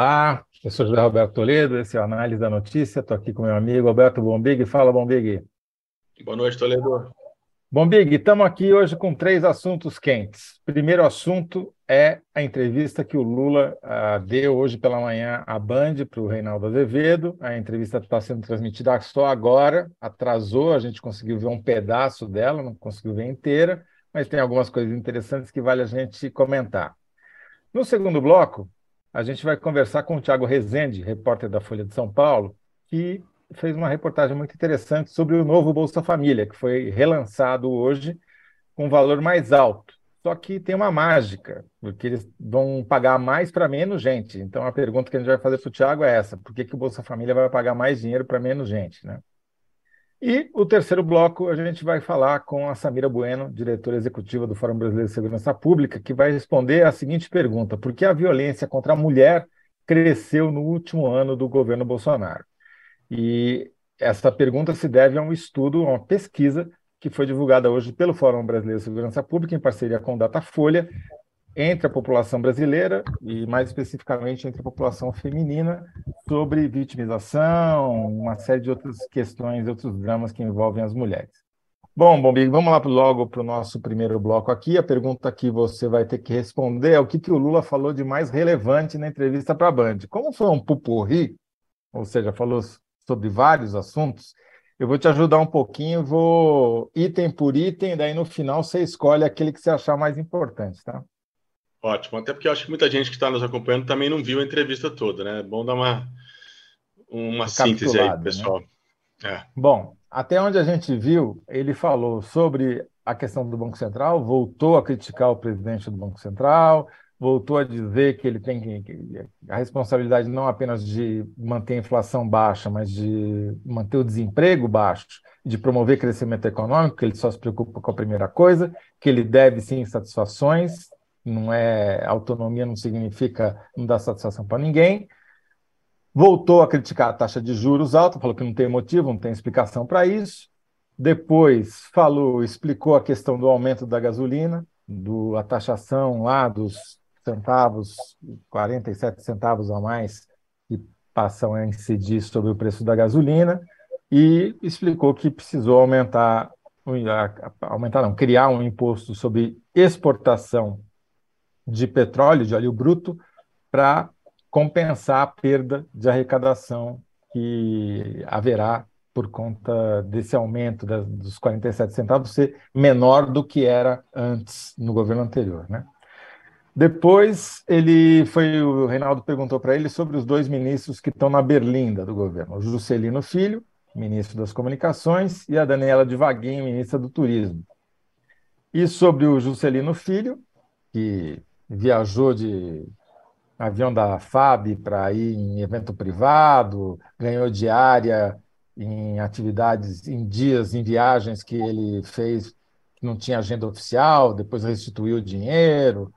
Olá, eu sou José Roberto Toledo, esse é o Análise da Notícia. Estou aqui com meu amigo Alberto Bombig. Fala, Bombig. Boa noite, Toledo. Bombig, estamos aqui hoje com três assuntos quentes. Primeiro assunto é a entrevista que o Lula uh, deu hoje pela manhã à Band para o Reinaldo Azevedo. A entrevista está sendo transmitida só agora, atrasou, a gente conseguiu ver um pedaço dela, não conseguiu ver inteira, mas tem algumas coisas interessantes que vale a gente comentar. No segundo bloco, a gente vai conversar com o Tiago Rezende, repórter da Folha de São Paulo, que fez uma reportagem muito interessante sobre o novo Bolsa Família, que foi relançado hoje com valor mais alto. Só que tem uma mágica, porque eles vão pagar mais para menos gente. Então a pergunta que a gente vai fazer para o Tiago é essa: por que, que o Bolsa Família vai pagar mais dinheiro para menos gente? Né? E o terceiro bloco, a gente vai falar com a Samira Bueno, diretora executiva do Fórum Brasileiro de Segurança Pública, que vai responder a seguinte pergunta: por que a violência contra a mulher cresceu no último ano do governo Bolsonaro? E essa pergunta se deve a um estudo, a uma pesquisa que foi divulgada hoje pelo Fórum Brasileiro de Segurança Pública, em parceria com Datafolha, entre a população brasileira e, mais especificamente, entre a população feminina, sobre vitimização, uma série de outras questões, outros dramas que envolvem as mulheres. Bom, Bombig, vamos lá logo para o nosso primeiro bloco aqui. A pergunta que você vai ter que responder é o que, que o Lula falou de mais relevante na entrevista para a Band. Como foi um pupurri, ou seja, falou sobre vários assuntos, eu vou te ajudar um pouquinho, vou item por item, daí no final você escolhe aquele que você achar mais importante, tá? Ótimo, até porque eu acho que muita gente que está nos acompanhando também não viu a entrevista toda, né? É bom dar uma, uma síntese aí, né? pessoal. Né? É. Bom, até onde a gente viu, ele falou sobre a questão do Banco Central, voltou a criticar o presidente do Banco Central, voltou a dizer que ele tem a responsabilidade não apenas de manter a inflação baixa, mas de manter o desemprego baixo, de promover crescimento econômico, que ele só se preocupa com a primeira coisa, que ele deve sim satisfações não é autonomia não significa não dar satisfação para ninguém. Voltou a criticar a taxa de juros alta, falou que não tem motivo, não tem explicação para isso. Depois falou, explicou a questão do aumento da gasolina, do a taxação lá dos centavos, 47 centavos a mais que passam a incidir sobre o preço da gasolina e explicou que precisou aumentar aumentar não, criar um imposto sobre exportação de petróleo, de óleo bruto, para compensar a perda de arrecadação que haverá por conta desse aumento das, dos 47 centavos ser menor do que era antes no governo anterior, né? Depois ele foi o Reinaldo perguntou para ele sobre os dois ministros que estão na berlinda do governo, o Juscelino Filho, ministro das Comunicações, e a Daniela de Vaguinho, ministra do Turismo. E sobre o Juscelino Filho, que viajou de avião da FAB para ir em evento privado, ganhou diária em atividades, em dias, em viagens que ele fez que não tinha agenda oficial, depois restituiu o dinheiro,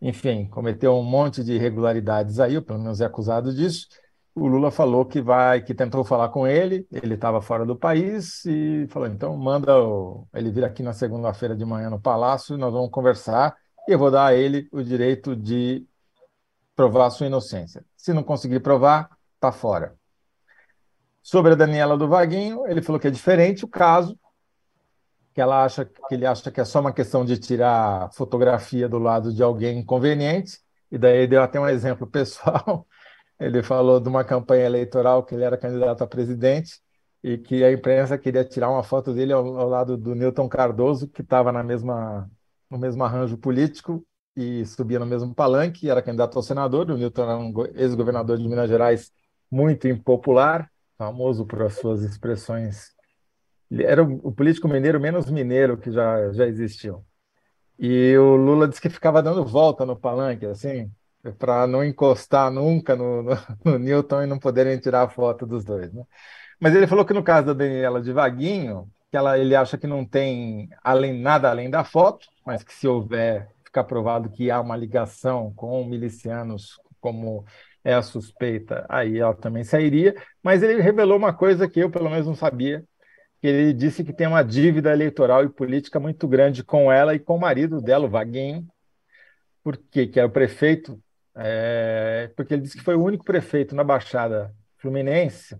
enfim, cometeu um monte de irregularidades aí, pelo menos é acusado disso. O Lula falou que vai, que tentou falar com ele, ele estava fora do país e falou: então manda o... ele vir aqui na segunda-feira de manhã no Palácio e nós vamos conversar e eu vou dar a ele o direito de provar sua inocência. Se não conseguir provar, está fora. Sobre a Daniela do Vaguinho, ele falou que é diferente o caso, que ela acha que ele acha que é só uma questão de tirar fotografia do lado de alguém inconveniente, e daí deu até um exemplo pessoal. Ele falou de uma campanha eleitoral que ele era candidato a presidente e que a imprensa queria tirar uma foto dele ao, ao lado do Newton Cardoso, que estava na mesma no mesmo arranjo político e subia no mesmo palanque, era candidato ao senador. O Newton era um ex-governador de Minas Gerais muito impopular, famoso por as suas expressões. Ele era o político mineiro menos mineiro que já, já existiu. E o Lula disse que ficava dando volta no palanque, assim, para não encostar nunca no, no, no, Newton e não poderem tirar a foto dos dois. Né? Mas ele falou que no caso da Daniela de Vaguinho, que ela, ele acha que não tem além, nada além da foto, mas que se houver, ficar provado que há uma ligação com milicianos, como é a suspeita, aí ela também sairia. Mas ele revelou uma coisa que eu, pelo menos, não sabia, que ele disse que tem uma dívida eleitoral e política muito grande com ela e com o marido dela, o Vaguinho, porque que é o prefeito é, porque ele disse que foi o único prefeito na Baixada Fluminense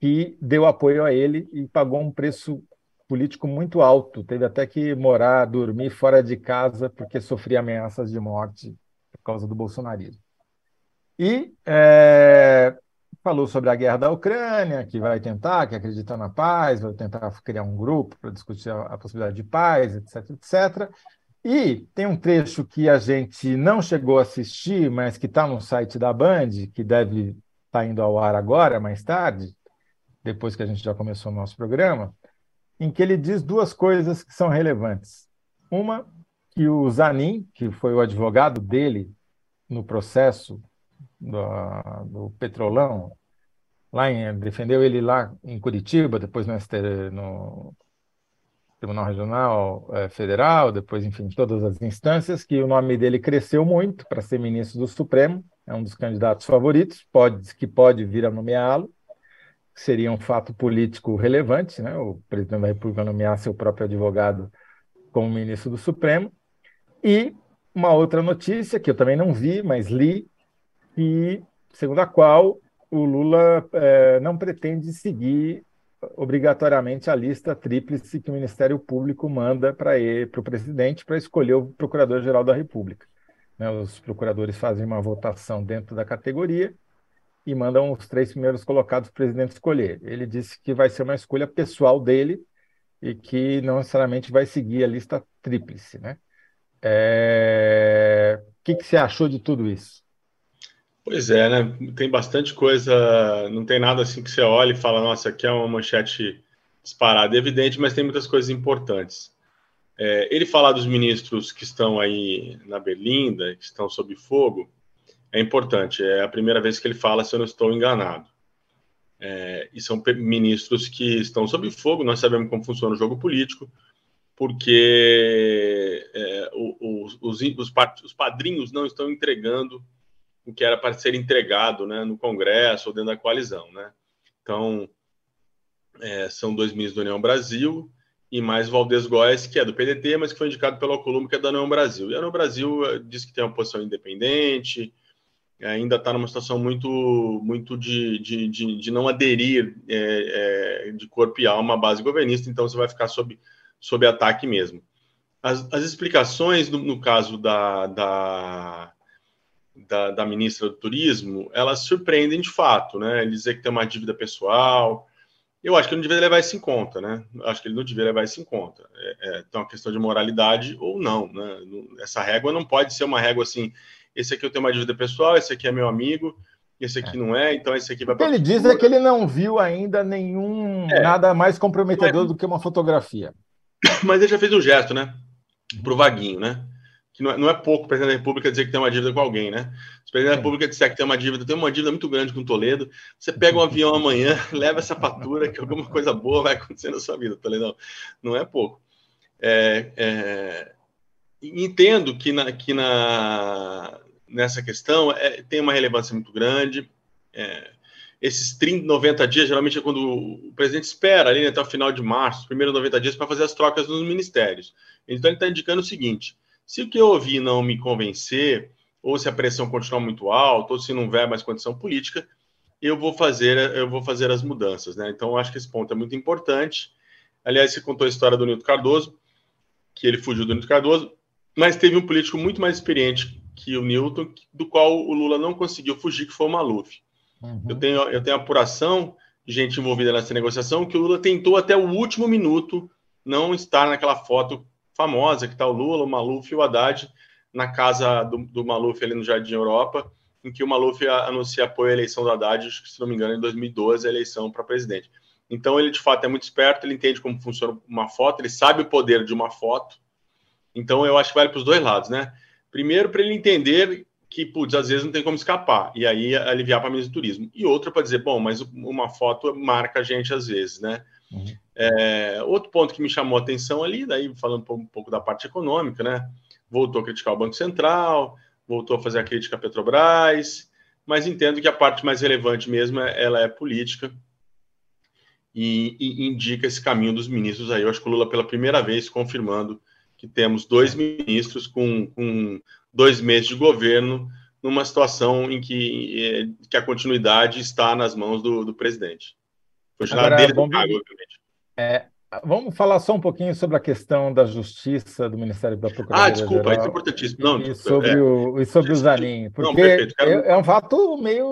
que deu apoio a ele e pagou um preço político muito alto. Teve até que morar, dormir fora de casa porque sofria ameaças de morte por causa do bolsonarismo. E é, falou sobre a guerra da Ucrânia, que vai tentar, que acredita na paz, vai tentar criar um grupo para discutir a, a possibilidade de paz, etc, etc. E tem um trecho que a gente não chegou a assistir, mas que está no site da Band, que deve estar tá indo ao ar agora, mais tarde, depois que a gente já começou o nosso programa, em que ele diz duas coisas que são relevantes. Uma, que o Zanin, que foi o advogado dele no processo do, do Petrolão, lá em, defendeu ele lá em Curitiba, depois no, no Tribunal Regional é, Federal, depois, enfim, todas as instâncias, que o nome dele cresceu muito para ser ministro do Supremo, é um dos candidatos favoritos, pode, que pode vir a nomeá-lo, seria um fato político relevante, né? o presidente da República nomear seu próprio advogado como ministro do Supremo, e uma outra notícia que eu também não vi, mas li, e segundo a qual o Lula é, não pretende seguir obrigatoriamente a lista tríplice que o Ministério Público manda para o presidente para escolher o Procurador-Geral da República. Né, os procuradores fazem uma votação dentro da categoria e mandam os três primeiros colocados para o presidente escolher. Ele disse que vai ser uma escolha pessoal dele e que não necessariamente vai seguir a lista tríplice. Né? É... O que, que você achou de tudo isso? Pois é, né? Tem bastante coisa, não tem nada assim que você olha e fala, nossa, aqui é uma manchete disparada, é evidente, mas tem muitas coisas importantes. É, ele falar dos ministros que estão aí na Berlinda, que estão sob fogo, é importante. É a primeira vez que ele fala, se eu não estou enganado. É, e são ministros que estão sob fogo, nós sabemos como funciona o jogo político, porque é, os, os, os padrinhos não estão entregando o que era para ser entregado né, no Congresso ou dentro da coalizão. Né? Então, é, são dois ministros do União Brasil e mais Valdez Góes, que é do PDT, mas que foi indicado pela Alcolumbre, que é da União Brasil. E a União Brasil eh, diz que tem uma posição independente, ainda está numa situação muito, muito de, de, de, de não aderir é, é, de corpo e alma à base governista, então você vai ficar sob, sob ataque mesmo. As, as explicações, no, no caso da, da da, da, ministra do Turismo, elas surpreendem de fato, né? Ele dizer que tem uma dívida pessoal. Eu acho que ele não devia levar isso em conta, né? Acho que ele não devia levar isso em conta. É, é, então, uma questão de moralidade ou não, né? Essa régua não pode ser uma régua assim. Esse aqui eu tenho uma dívida pessoal, esse aqui é meu amigo, esse aqui é. não é, então esse aqui vai para. Ele diz é que ele não viu ainda nenhum é. nada mais comprometedor do que uma fotografia. Mas ele já fez um gesto, né? Pro Vaguinho, né? que não é, não é pouco o presidente da República dizer que tem uma dívida com alguém, né? Se o presidente da República disser que tem uma dívida, tem uma dívida muito grande com Toledo, você pega um avião amanhã, leva essa fatura, que alguma coisa boa vai acontecer na sua vida, Toledo. Não, não é pouco. É, é, entendo que, na, que na, nessa questão é, tem uma relevância muito grande. É, esses 30, 90 dias, geralmente é quando o presidente espera ali né, até o final de março, primeiros 90 dias, para fazer as trocas nos ministérios. Então, ele está indicando o seguinte: se o que eu ouvi não me convencer, ou se a pressão continuar muito alta, ou se não houver mais condição política, eu vou fazer, eu vou fazer as mudanças, né? Então, acho que esse ponto é muito importante. Aliás, você contou a história do Nilton Cardoso, que ele fugiu do Nilton Cardoso, mas teve um político muito mais experiente que o Newton, do qual o Lula não conseguiu fugir, que foi o Maluf. Uhum. Eu, tenho, eu tenho apuração de gente envolvida nessa negociação que o Lula tentou até o último minuto não estar naquela foto famosa, que está o Lula, o Maluf e o Haddad na casa do, do Maluf ali no Jardim Europa, em que o Maluf anuncia apoio à eleição do Haddad, se não me engano, em 2012, a eleição para presidente. Então, ele de fato é muito esperto, ele entende como funciona uma foto, ele sabe o poder de uma foto. Então, eu acho que vale para os dois lados, né? Primeiro, para ele entender que, putz, às vezes não tem como escapar, e aí aliviar para a do turismo. E outra para dizer, bom, mas uma foto marca a gente às vezes, né? Uhum. É, outro ponto que me chamou a atenção ali, daí falando um pouco da parte econômica, né? Voltou a criticar o Banco Central, voltou a fazer a crítica à Petrobras, mas entendo que a parte mais relevante mesmo é, ela é política e, e, indica esse caminho dos ministros aí. Eu acho que o Lula, pela primeira vez, confirmando que temos dois ministros com, com dois meses de governo numa situação em que, que a continuidade está nas mãos do, do presidente. Agora, dele do cargo, obviamente. É, Vamos falar só um pouquinho sobre a questão da justiça do Ministério da Procuradoria. Ah, desculpa, isso é importantíssimo. Não, e sobre, é, o, e sobre o Zanin, porque não, perfeito, quero... é, é, um fato meio.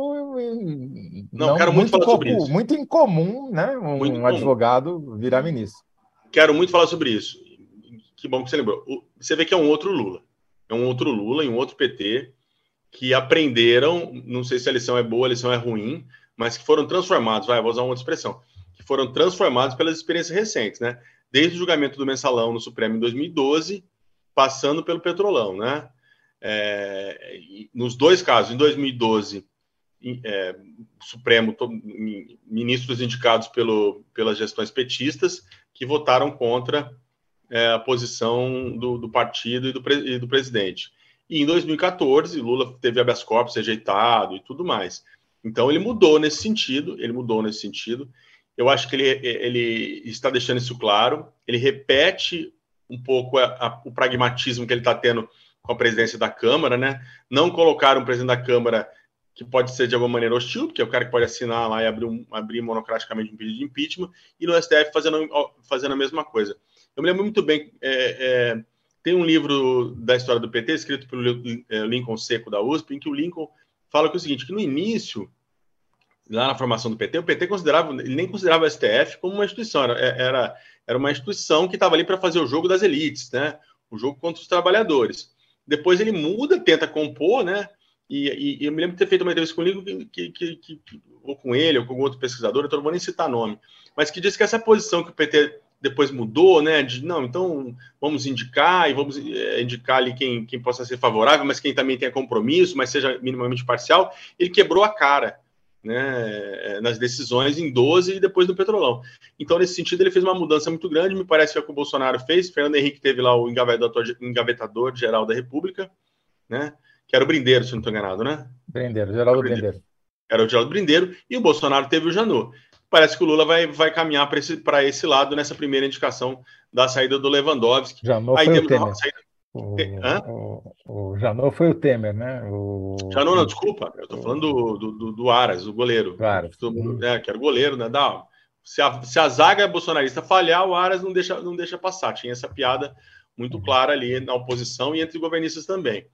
Não, não quero muito, muito falar sobre isso. Muito incomum, né? Um, um advogado virar ministro. Quero muito falar sobre isso. Que bom que você lembrou. Você vê que é um outro Lula. É um outro Lula e um outro PT que aprenderam, não sei se a lição é boa, a lição é ruim, mas que foram transformados, vai, vou usar uma outra expressão que foram transformados pelas experiências recentes, né? Desde o julgamento do mensalão no Supremo em 2012, passando pelo Petrolão, né? É, nos dois casos, em 2012, é, Supremo, ministros indicados pelo, pelas gestões petistas, que votaram contra é, a posição do, do partido e do, e do, presidente. E em 2014, Lula teve habeas corpus rejeitado e tudo mais. Então ele mudou nesse sentido, ele mudou nesse sentido, eu acho que ele, ele está deixando isso claro. Ele repete um pouco a, a, o pragmatismo que ele está tendo com a presidência da Câmara, né? Não colocar um presidente da Câmara que pode ser de alguma maneira hostil, porque é o cara que pode assinar lá e abrir, um, abrir monocraticamente um pedido de impeachment, e no STF fazendo, fazendo a mesma coisa. Eu me lembro muito bem, é, é, tem um livro da história do PT, escrito pelo é, Lincoln Seco da USP, em que o Lincoln fala que é o seguinte, que no início lá na formação do PT, o PT considerava, ele nem considerava o STF como uma instituição, era, era, era uma instituição que estava ali para fazer o jogo das elites, né? O jogo contra os trabalhadores. Depois ele muda, tenta compor, né? E, e, e eu me lembro de ter feito uma entrevista com o que, que, que, ou com ele, ou com outro pesquisador, eu não vou nem citar nome, mas que disse que essa posição que o PT depois mudou, né? De não, então vamos indicar e vamos é, indicar ali quem, quem possa ser favorável, mas quem também tenha compromisso, mas seja minimamente parcial, ele quebrou a cara né, é, nas decisões em 12 e depois no Petrolão. Então, nesse sentido, ele fez uma mudança muito grande, me parece que é o que o Bolsonaro fez. Fernando Henrique teve lá o engavetador, engavetador geral da República, né, que era o Brindeiro, se não estou enganado, né? Brindeiro, Geraldo Brindeiro. Brindeiro. Era o Geraldo Brindeiro, e o Bolsonaro teve o Janot. Parece que o Lula vai, vai caminhar para esse, esse lado nessa primeira indicação da saída do Lewandowski. Janot Aí foi o saída o, o, o Janot foi o Temer, né? O... Janot, não, desculpa. Eu estou falando do, do, do, Aras, o goleiro. Claro. É, que era o goleiro, né? Dá, se, a, se a zaga bolsonarista falhar, o Aras não deixa, não deixa passar. Tinha essa piada muito clara ali na oposição e entre governistas também.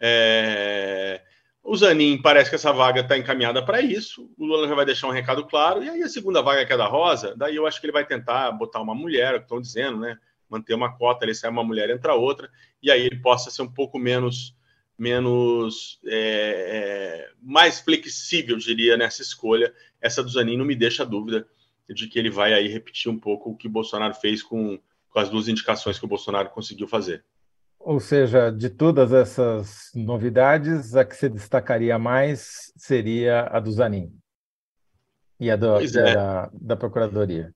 É... O Zanin parece que essa vaga está encaminhada para isso. O Lula já vai deixar um recado claro. E aí a segunda vaga, que é da Rosa, daí eu acho que ele vai tentar botar uma mulher, estão dizendo, né? manter uma cota ali, sai uma mulher, entra outra, e aí ele possa ser um pouco menos, menos é, é, mais flexível, diria, nessa escolha. Essa do Zanin não me deixa dúvida de que ele vai aí repetir um pouco o que Bolsonaro fez com, com as duas indicações que o Bolsonaro conseguiu fazer. Ou seja, de todas essas novidades, a que se destacaria mais seria a do Zanin e a, do, é. da, da Procuradoria.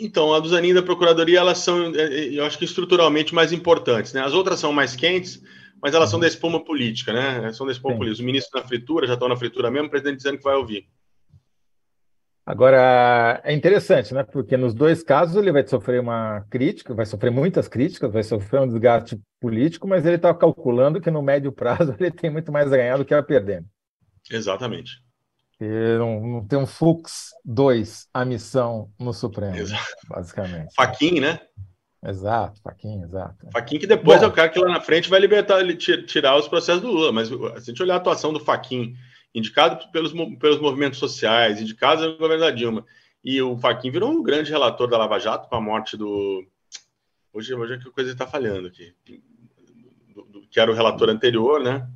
Então, a do Zanin e da Procuradoria, elas são, é, é, eu acho que estruturalmente mais importantes. Né? As outras são mais quentes, mas elas são da espuma política, né? São da espuma Sim. política. O ministro na fritura, já estão na fritura mesmo, o presidente dizendo que vai ouvir. Agora, é interessante, né? Porque nos dois casos ele vai sofrer uma crítica, vai sofrer muitas críticas, vai sofrer um desgaste político, mas ele está calculando que no médio prazo ele tem muito mais a ganhar do que a perder. Exatamente. Não, não tem um Fux 2, a missão no Supremo, exato. basicamente. Faquin, né? Exato, Faquin, exato. Faquin que depois Bom, é o cara que lá na frente vai libertar, tirar os processos do Lula, mas se a gente olhar a atuação do Faquin, indicado pelos, pelos movimentos sociais, indicado no governo da Dilma, e o Faquin virou um grande relator da Lava Jato com a morte do... Hoje, hoje é que a coisa está falhando aqui. Do, do, que era o relator anterior, né?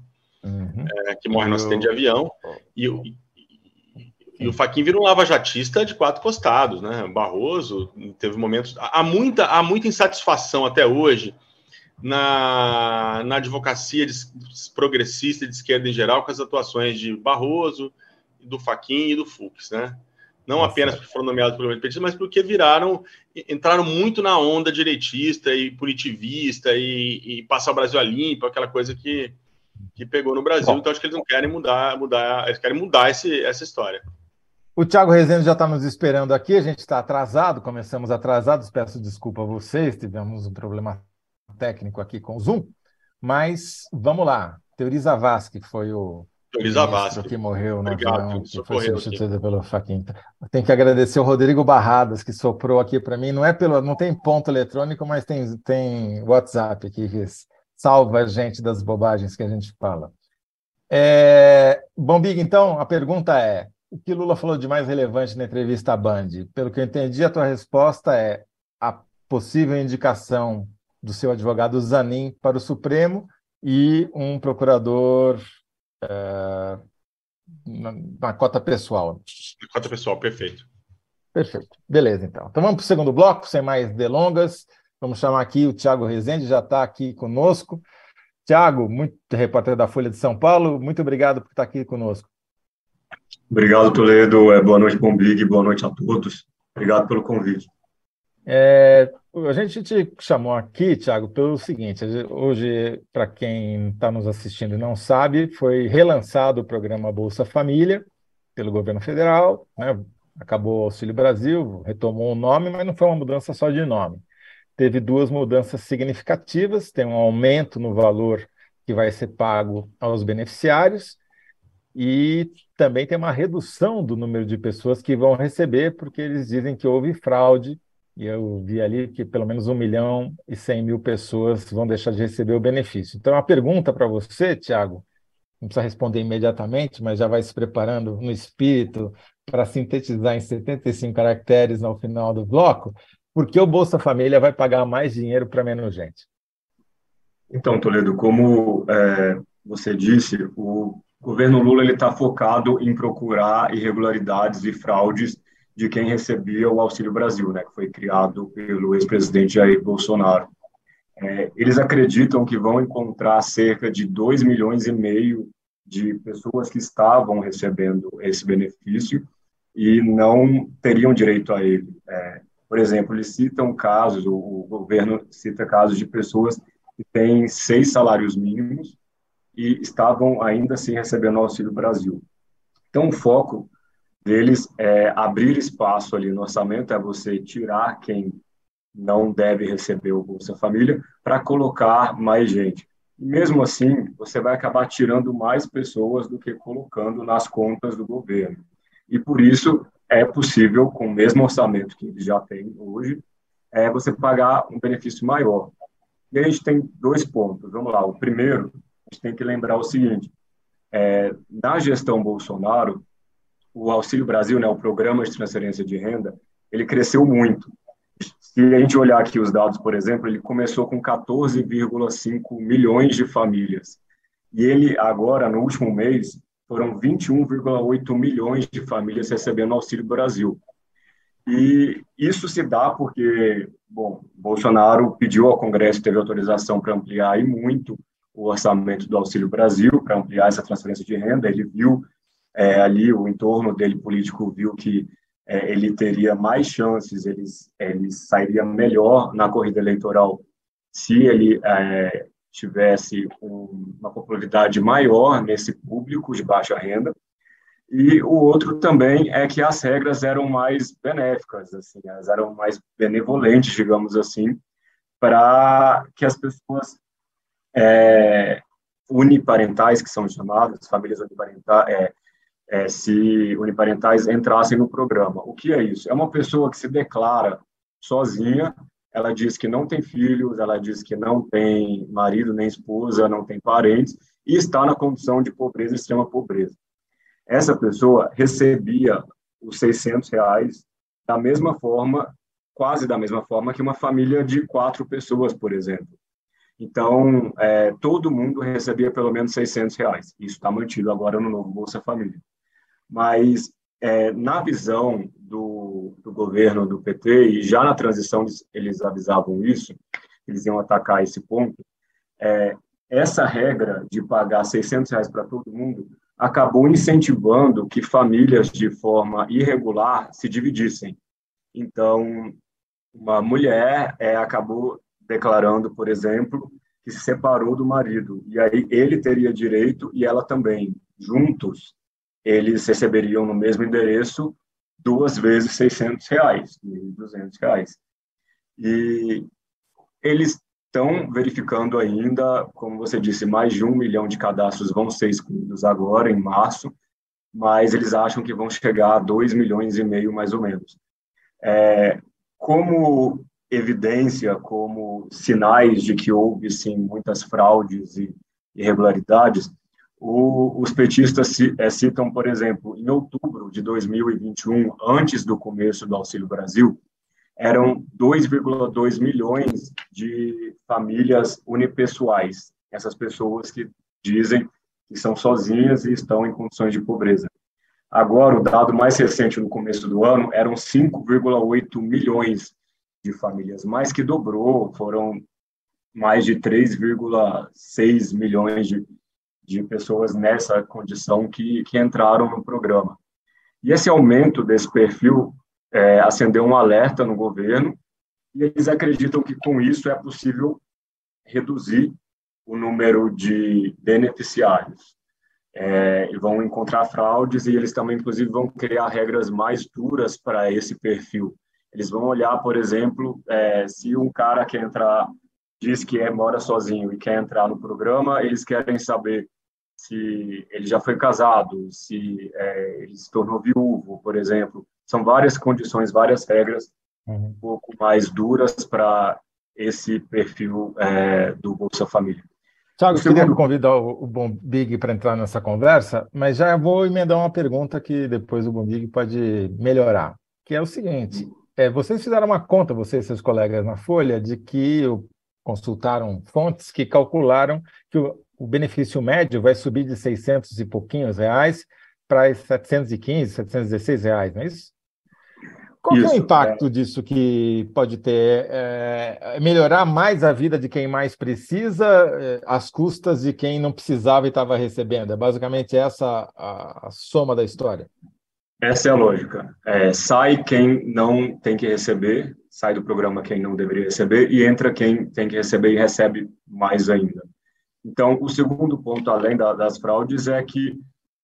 Uhum. É, que morre no acidente de avião. E, e o Faquin vira um lava-jatista de quatro costados, né? Barroso teve momentos. Há muita, há muita insatisfação até hoje na, na advocacia de, progressista de esquerda em geral com as atuações de Barroso, do Faquin e do Fux, né? Não Nossa. apenas porque foram nomeados pelo petista, mas porque viraram, entraram muito na onda direitista e punitivista e, e passar o Brasil a limpo, aquela coisa que, que pegou no Brasil. Bom. Então acho que eles não querem mudar, mudar, eles querem mudar esse, essa história. O Thiago Rezende já está nos esperando aqui, a gente está atrasado, começamos atrasados, peço desculpa a vocês, tivemos um problema técnico aqui com o Zoom, mas vamos lá. Teori Zavascki foi o Teori Zavascki. que morreu no Obrigado, avião, que foi substituído pelo Faquin. Tenho que agradecer o Rodrigo Barradas, que soprou aqui para mim. Não é pelo, não tem ponto eletrônico, mas tem, tem WhatsApp aqui que salva a gente das bobagens que a gente fala. É... Bom, Big, então, a pergunta é: o que Lula falou de mais relevante na entrevista à Band? Pelo que eu entendi, a tua resposta é a possível indicação do seu advogado Zanin para o Supremo e um procurador é, na, na, cota pessoal. Na cota pessoal, perfeito. Perfeito. Beleza, então. Então vamos para o segundo bloco, sem mais delongas. Vamos chamar aqui o Tiago Rezende, já está aqui conosco. Tiago, muito repórter da Folha de São Paulo, muito obrigado por estar aqui conosco. Obrigado, Toledo. É, boa noite, Bombig. Boa noite a todos. Obrigado pelo convite. É, a gente te chamou aqui, Tiago, pelo seguinte: hoje, para quem está nos assistindo e não sabe, foi relançado o programa Bolsa Família pelo governo federal, né? acabou o Auxílio Brasil, retomou o nome, mas não foi uma mudança só de nome. Teve duas mudanças significativas: tem um aumento no valor que vai ser pago aos beneficiários e também tem uma redução do número de pessoas que vão receber, porque eles dizem que houve fraude e eu vi ali que pelo menos 1 milhão e 100 mil pessoas vão deixar de receber o benefício. Então, a pergunta para você, Tiago, não precisa responder imediatamente, mas já vai se preparando no espírito para sintetizar em 75 caracteres ao final do bloco, por que o Bolsa Família vai pagar mais dinheiro para menos gente? Então, Toledo, como é, você disse, o governo Lula está focado em procurar irregularidades e fraudes de quem recebia o Auxílio Brasil, né, que foi criado pelo ex-presidente Jair Bolsonaro. É, eles acreditam que vão encontrar cerca de 2 milhões e meio de pessoas que estavam recebendo esse benefício e não teriam direito a ele. É, por exemplo, eles citam casos, o, governo cita casos de pessoas que têm seis salários mínimos e estavam ainda assim recebendo o Auxílio Brasil. Então, o foco deles é abrir espaço ali no orçamento, é você tirar quem não deve receber o Bolsa Família para colocar mais gente. E mesmo assim, você vai acabar tirando mais pessoas do que colocando nas contas do governo. E por isso é possível, com o mesmo orçamento que eles já têm hoje, é você pagar um benefício maior. E a gente tem dois pontos. Vamos lá. O primeiro, a gente tem que lembrar o seguinte: é, na gestão Bolsonaro, o Auxílio Brasil, né, o programa de transferência de renda, ele cresceu muito. Se a gente olhar aqui os dados, por exemplo, ele começou com 14,5 milhões de famílias. E ele, agora, no último mês, foram 21,8 milhões de famílias recebendo Auxílio Brasil. E isso se dá porque, bom, Bolsonaro pediu ao Congresso, teve autorização para ampliar e muito o orçamento do Auxílio Brasil, para ampliar essa transferência de renda. Ele viu é, ali o entorno dele político viu que é, ele teria mais chances, ele, ele sairia melhor na corrida eleitoral se ele é, tivesse um, uma popularidade maior nesse público de baixa renda. E o outro também é que as regras eram mais benéficas, assim, elas eram mais benevolentes, digamos assim, para que as pessoas é, uniparentais, que são chamadas, famílias uniparentais, é, é, se uniparentais entrassem no programa. O que é isso? É uma pessoa que se declara sozinha, ela diz que não tem filhos, ela diz que não tem marido nem esposa, não tem parentes, e está na condição de pobreza, extrema pobreza. Essa pessoa recebia os 600 reais da mesma forma, quase da mesma forma que uma família de quatro pessoas, por exemplo. Então, é, todo mundo recebia pelo menos 600 reais. Isso está mantido agora no novo Bolsa Família. Mas, é, na visão do, do, governo do PT, e já na transição eles avisavam isso, eles iam atacar esse ponto, é, essa regra de pagar 600 reais para todo mundo acabou incentivando que famílias de forma irregular se dividissem. Então, uma mulher é, acabou declarando, por exemplo, que se separou do marido, e aí ele teria direito e ela também. Juntos, eles receberiam no mesmo endereço duas vezes 600 reais, 1.200 reais. E eles estão verificando ainda, como você disse, mais de um milhão de cadastros vão ser excluídos agora, em março, mas eles acham que vão chegar a dois milhões e meio, mais ou menos. É, como evidência, como sinais de que houve, sim, muitas fraudes e irregularidades, o, os petistas é, citam, por exemplo, em outubro de 2021, antes do começo do Auxílio Brasil, eram 2,2 milhões de famílias unipessoais, essas pessoas que dizem que são sozinhas e estão em condições de pobreza. Agora, o dado mais recente no começo do ano eram 5,8 milhões de famílias, mais que dobrou, foram mais de 3,6 milhões de, de pessoas nessa condição que, que entraram no programa. E esse aumento desse perfil é, acendeu um alerta no governo e eles acreditam que com isso é possível reduzir o número de beneficiários. É, e vão encontrar fraudes e eles também, inclusive, vão criar regras mais duras para esse perfil. Eles vão olhar, por exemplo, é, se um cara quer entrar, diz que é, mora sozinho e quer entrar no programa, eles querem saber se ele já foi casado, se é, ele se tornou viúvo, por exemplo, são várias condições, várias regras uhum. um pouco mais duras para esse perfil é, do Bolsa Família. Tiago, eu queria convidar o, o Bom Big para entrar nessa conversa, mas já vou emendar uma pergunta que depois o Bom Big pode melhorar, que é o seguinte, é, vocês fizeram uma conta, você e seus colegas na Folha, de que consultaram fontes que calcularam que o, o benefício médio vai subir de 600 e pouquinhos reais para 715, 716 reais, não é isso? Qual Isso, é o impacto é... disso que pode ter? É, é, melhorar mais a vida de quem mais precisa, é, às custas de quem não precisava e estava recebendo? É basicamente essa a, a, soma da história? Essa é a lógica. É, sai quem não tem que receber, sai do programa quem não deveria receber, e entra quem tem que receber e recebe mais ainda. Então, o segundo ponto, além da, das fraudes, é que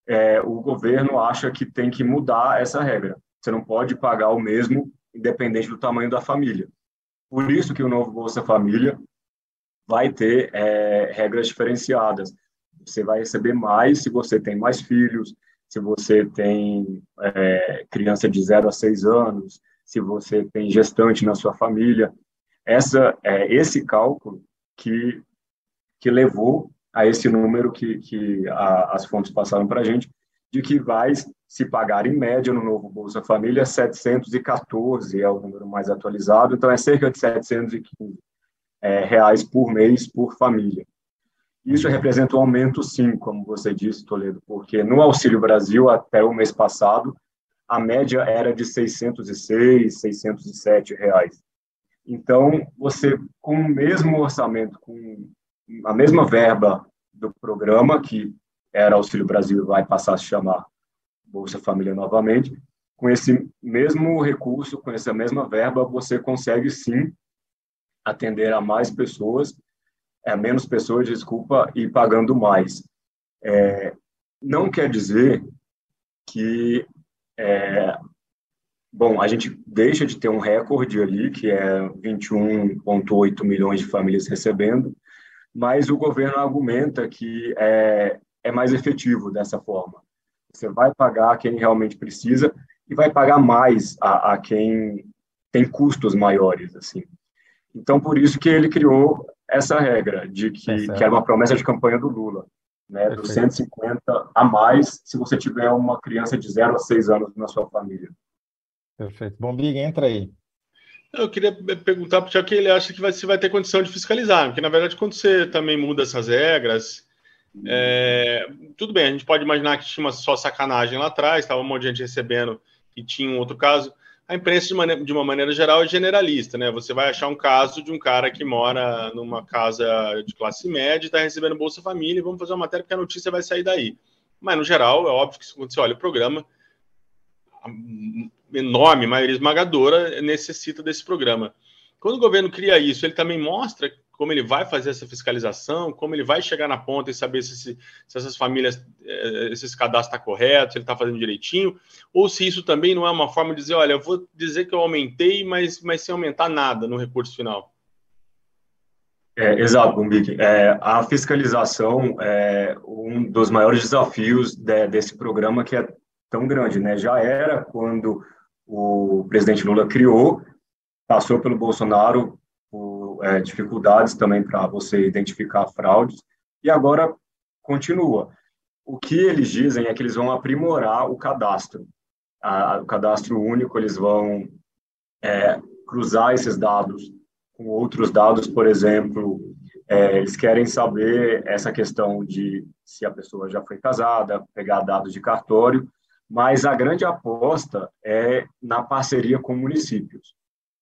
é, o governo acha que tem que mudar essa regra você não pode pagar o mesmo, independente do tamanho da família. Por isso que o novo Bolsa Família vai ter é, regras diferenciadas. Você vai receber mais se você tem mais filhos, se você tem é, criança de 0 a 6 anos, se você tem gestante na sua família. Essa, é, esse cálculo que, que levou a esse número que, que a, as fontes passaram para a gente, de que vai se pagar em média no novo Bolsa Família 714 é o número mais atualizado, então é cerca de 715 é, reais por mês por família. Isso representa um aumento, sim, como você disse, Toledo, porque no Auxílio Brasil, até o mês passado, a média era de 606, 607 reais. Então, você, com o mesmo orçamento, com a mesma verba do programa, que era Auxílio Brasil, vai passar a se chamar Bolsa Família novamente, com esse mesmo recurso, com essa mesma verba, você consegue sim atender a mais pessoas, a menos pessoas, desculpa, e pagando mais. É, não quer dizer que, é, bom, a gente deixa de ter um recorde ali, que é 21,8 milhões de famílias recebendo, mas o governo argumenta que é, é mais efetivo dessa forma. Você vai pagar quem realmente precisa e vai pagar mais a, a quem tem custos maiores, assim. Então, por isso que ele criou essa regra de que, é que era uma promessa de campanha do Lula, né, dos 150 a mais se você tiver uma criança de 0 a 6 anos na sua família. Perfeito. Bom, Big, entra aí. Eu queria perguntar para o que ele acha que vai, se vai ter condição de fiscalizar, porque na verdade quando você também muda essas regras, é, tudo bem, a gente pode imaginar que tinha uma só sacanagem lá atrás, estava um monte de gente recebendo e tinha um outro caso. A imprensa, de, de uma maneira geral, é generalista, né? Você vai achar um caso de um cara que mora numa casa de classe média e está recebendo Bolsa Família, e vamos fazer uma matéria porque a notícia vai sair daí. Mas, no geral, é óbvio que quando você olha o programa, a enorme maioria esmagadora necessita desse programa. Quando o governo cria isso, ele também mostra como ele vai fazer essa fiscalização, como ele vai chegar na ponta e saber se, se, se essas famílias, eh, esses cadastros estão tá corretos, se ele está fazendo direitinho, ou se isso também não é uma forma de dizer, olha, eu vou dizer que eu aumentei, mas, mas sem aumentar nada no recurso final. É, exato, Bombig. É, a fiscalização é um dos maiores desafios de, desse programa que é tão grande, né? Já era quando o presidente Lula criou, passou pelo Bolsonaro por é, dificuldades também para você identificar fraudes, e agora continua. O que eles dizem é que eles vão aprimorar o cadastro. A, o cadastro único, eles vão é, cruzar esses dados com outros dados, por exemplo, é, eles querem saber essa questão de se a pessoa já foi casada, pegar dados de cartório, mas a grande aposta é na parceria com municípios.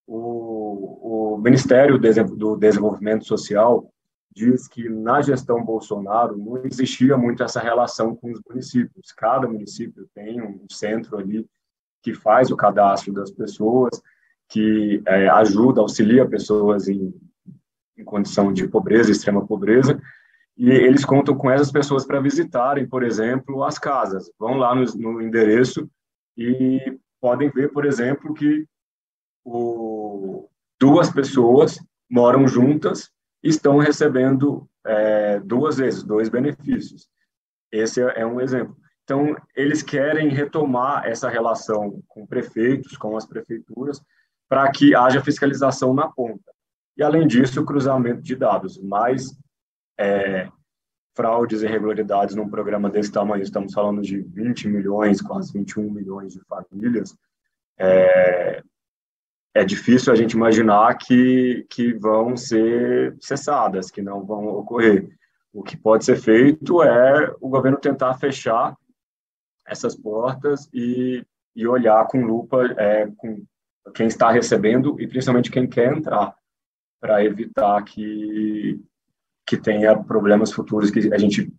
O, o Ministério do Desenvolvimento Social diz que na gestão Bolsonaro não existia muito essa relação com os municípios. Cada município tem um centro ali que faz o cadastro das pessoas, que é, ajuda, auxilia pessoas em, em condição de pobreza, extrema pobreza, e eles contam com essas pessoas para visitarem, por exemplo, as casas. Vão lá no, no endereço e podem ver, por exemplo, que o, duas pessoas moram juntas e estão recebendo é, duas vezes, dois benefícios. Esse é, um exemplo. Então, eles querem retomar essa relação com prefeitos, com as prefeituras, para que haja fiscalização na ponta. E, além disso, o cruzamento de dados. Mais é, fraudes e irregularidades num programa desse tamanho, estamos falando de 20 milhões, quase 21 milhões de famílias, é, é difícil a gente imaginar que, que vão ser cessadas, que não vão ocorrer. O que pode ser feito é o governo tentar fechar essas portas e, e olhar com lupa é, com quem está recebendo e principalmente quem quer entrar, para evitar que, que tenha problemas futuros, que a gente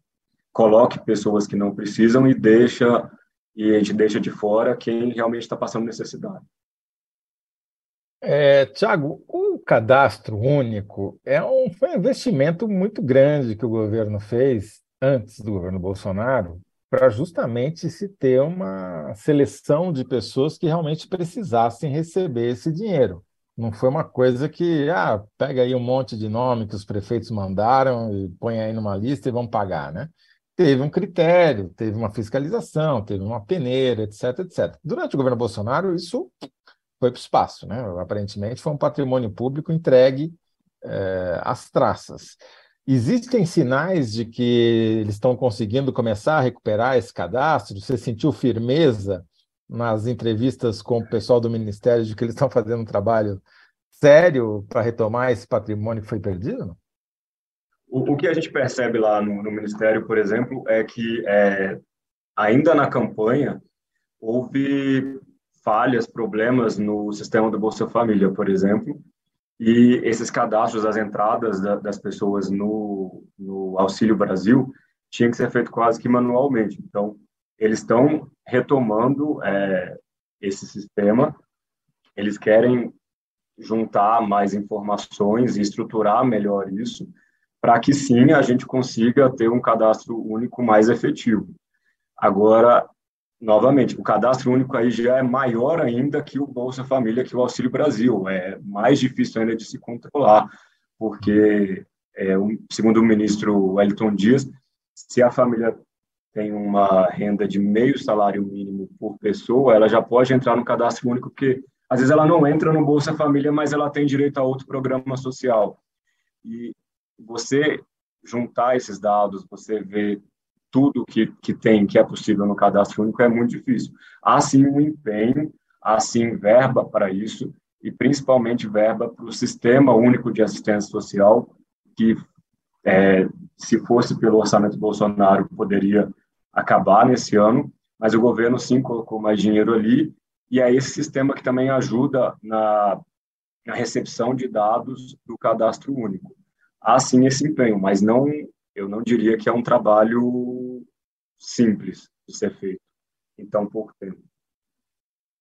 coloque pessoas que não precisam e deixa e a gente deixa de fora quem realmente está passando necessidade. É, Tiago, o cadastro único é um, foi um investimento muito grande que o governo fez antes do governo Bolsonaro para justamente se ter uma seleção de pessoas que realmente precisassem receber esse dinheiro. Não foi uma coisa que, ah, pega aí um monte de nome que os prefeitos mandaram e põe aí numa lista e vão pagar, né? Teve um critério, teve uma fiscalização, teve uma peneira, etc, etc. Durante o governo Bolsonaro, isso foi para o espaço, né? Aparentemente foi um patrimônio público entregue é, às traças. Existem sinais de que eles estão conseguindo começar a recuperar esse cadastro? Você sentiu firmeza nas entrevistas com o pessoal do Ministério de que eles estão fazendo um trabalho sério para retomar esse patrimônio que foi perdido? O, o que a gente percebe lá no, no Ministério, por exemplo, é que é, ainda na campanha houve falhas, problemas no sistema do Bolsa Família, por exemplo, e esses cadastros, as entradas da, das pessoas no, no Auxílio Brasil, tinha que ser feito quase que manualmente. Então, eles estão retomando é, esse sistema, eles querem juntar mais informações e estruturar melhor isso, para que sim a gente consiga ter um cadastro único mais efetivo. Agora, novamente, o cadastro único aí já é maior ainda que o Bolsa Família, que o Auxílio Brasil. É mais difícil ainda de se controlar, porque, é, segundo o ministro Wellington Dias, se a família tem uma renda de meio salário mínimo por pessoa, ela já pode entrar no cadastro único, porque às vezes ela não entra no Bolsa Família, mas ela tem direito a outro programa social. E você juntar esses dados, você ver tudo que, que tem, que é possível no cadastro único, é muito difícil. Há sim um empenho, há sim verba para isso, e principalmente verba para o Sistema Único de Assistência Social, que, é, se fosse pelo orçamento Bolsonaro, poderia acabar nesse ano, mas o governo sim colocou mais dinheiro ali, e é esse sistema que também ajuda na, na recepção de dados do cadastro único. Há sim esse empenho, mas não eu não diria que é um trabalho simples de ser feito em tão pouco tempo.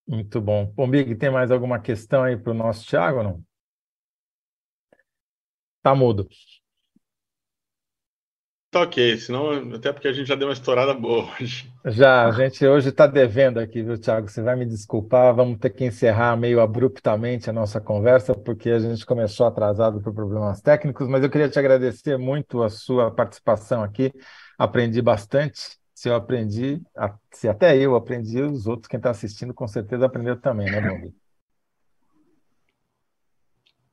Muito bom. Bom, Big, tem mais alguma questão aí para o nosso Thiago não? Tá mudo. Tá ok, senão, até porque a gente já deu uma estourada boa hoje. Já, a gente hoje está devendo aqui, viu, Thiago? Você vai me desculpar, vamos ter que encerrar meio abruptamente a nossa conversa, porque a gente começou atrasado por problemas técnicos, mas eu queria te agradecer muito a sua participação aqui, aprendi bastante. Se eu aprendi, se até eu aprendi, os outros, quem está assistindo, com certeza aprendeu também, né, Bom?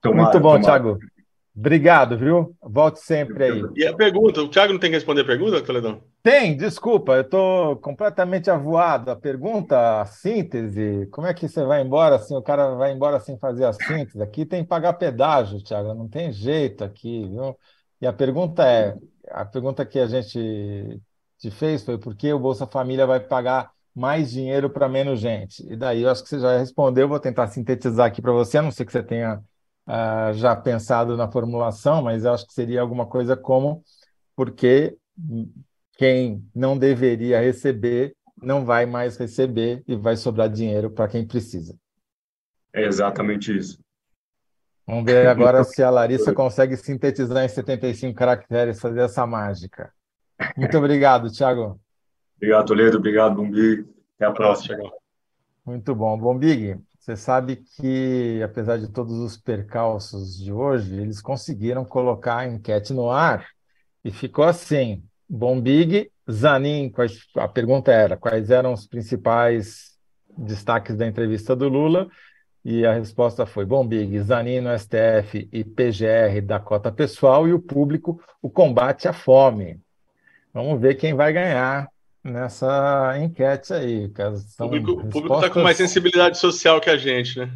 Tomara, muito bom, tomara. Thiago. Obrigado, viu? Volte sempre aí. E a pergunta, o Thiago não tem que responder a pergunta, Toledão? Tem, desculpa, eu estou completamente avoado. A pergunta, a síntese, como é que você vai embora assim? O cara vai embora sem fazer a síntese? Aqui tem que pagar pedágio, Thiago, não tem jeito aqui, viu? E a pergunta é, a pergunta que a gente te fez foi por que o Bolsa Família vai pagar mais dinheiro para menos gente? E daí eu acho que você já respondeu, vou tentar sintetizar aqui para você, a não ser que você tenha uh, já pensado na formulação, mas acho que seria alguma coisa como porque quem não deveria receber não vai mais receber e vai sobrar dinheiro para quem precisa. É exatamente isso. Vamos ver agora se a Larissa consegue sintetizar em 75 caracteres, fazer essa mágica. Muito obrigado, Thiago. Obrigado, Toledo. Obrigado, Bombig. Até a próxima. Muito bom. Bombig, você sabe que, apesar de todos os percalços de hoje, eles conseguiram colocar a enquete no ar e ficou assim: Bombig, Zanin. a pergunta era: quais eram os principais destaques da entrevista do Lula? E a resposta foi: Bombig, Zanin no STF e PGR da cota pessoal, e o público, o combate à fome. Vamos ver quem vai ganhar nessa enquete aí. o público está com mais sensibilidade social que a gente, né?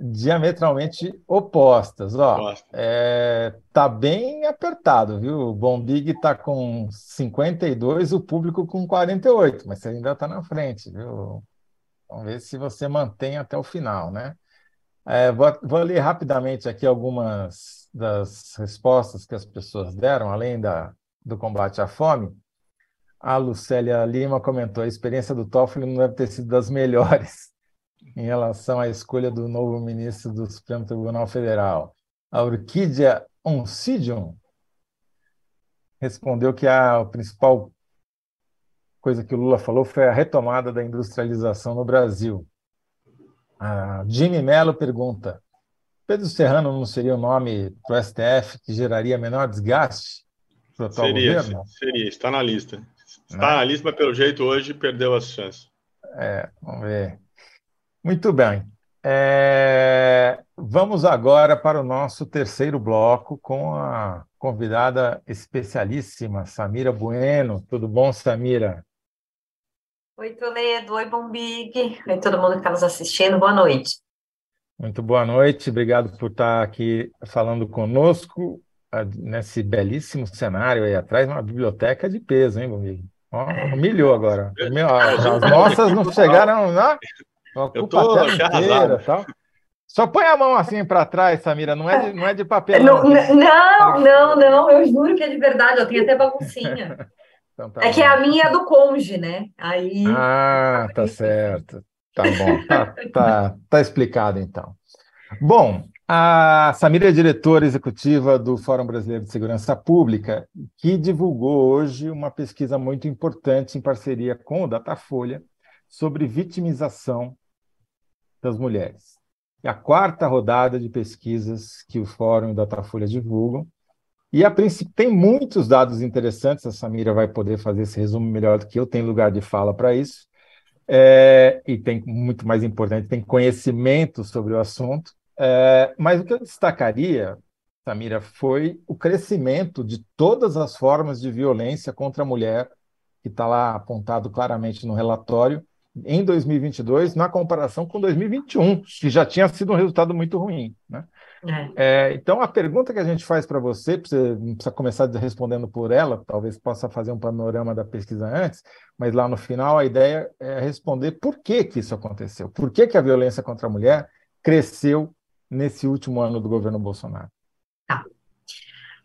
Diametralmente opostas. Ó, é, tá bem apertado, viu? O Bombig está com 52, o público com 48, mas você ainda está na frente, viu? Vamos ver se você mantém até o final, né? É, vou, vou ler rapidamente aqui algumas das respostas que as pessoas deram, além da, do combate à fome. A Lucélia Lima comentou: a experiência do Toffoli não deve ter sido das melhores em relação à escolha do novo ministro do Supremo Tribunal Federal. A Orquídea Oncidium respondeu que a principal coisa que o Lula falou foi a retomada da industrialização no Brasil. A Jimmy Mello pergunta: Pedro Serrano não seria o nome para o STF que geraria menor desgaste seria? Seria, está na lista. Está na lista, mas pelo jeito hoje perdeu as chances. É, vamos ver. Muito bem. É, vamos agora para o nosso terceiro bloco com a convidada especialíssima, Samira Bueno. Tudo bom, Samira? Oi, Toledo. Oi, Bombig. Oi, todo mundo que está nos assistindo. Boa noite. Muito boa noite. Obrigado por estar aqui falando conosco nesse belíssimo cenário aí atrás, uma biblioteca de peso, hein, Bombig? Humilhou agora. As nossas não chegaram, né? Eu tô inteira. Só põe a mão assim para trás, Samira, não é de, não é de papel. Não, não, não, não, eu juro que é de verdade, eu tenho até baguncinha. Então tá é bom. que a minha é do conge, né? Aí. Ah, tá certo. Tá bom, tá, tá, tá explicado então. Bom, a Samira é diretora executiva do Fórum Brasileiro de Segurança Pública, que divulgou hoje uma pesquisa muito importante em parceria com o Datafolha sobre vitimização das mulheres. É a quarta rodada de pesquisas que o Fórum e o Datafolha divulgam. E a princípio tem muitos dados interessantes, a Samira vai poder fazer esse resumo melhor do que eu, tem lugar de fala para isso. É, e tem muito mais importante, tem conhecimento sobre o assunto. É, mas o que eu destacaria, Samira, foi o crescimento de todas as formas de violência contra a mulher, que está lá apontado claramente no relatório, em 2022, na comparação com 2021, que já tinha sido um resultado muito ruim. Né? É. É, então, a pergunta que a gente faz para você, você não precisa começar respondendo por ela, talvez possa fazer um panorama da pesquisa antes, mas lá no final a ideia é responder por que, que isso aconteceu, por que, que a violência contra a mulher cresceu nesse último ano do governo Bolsonaro? Tá.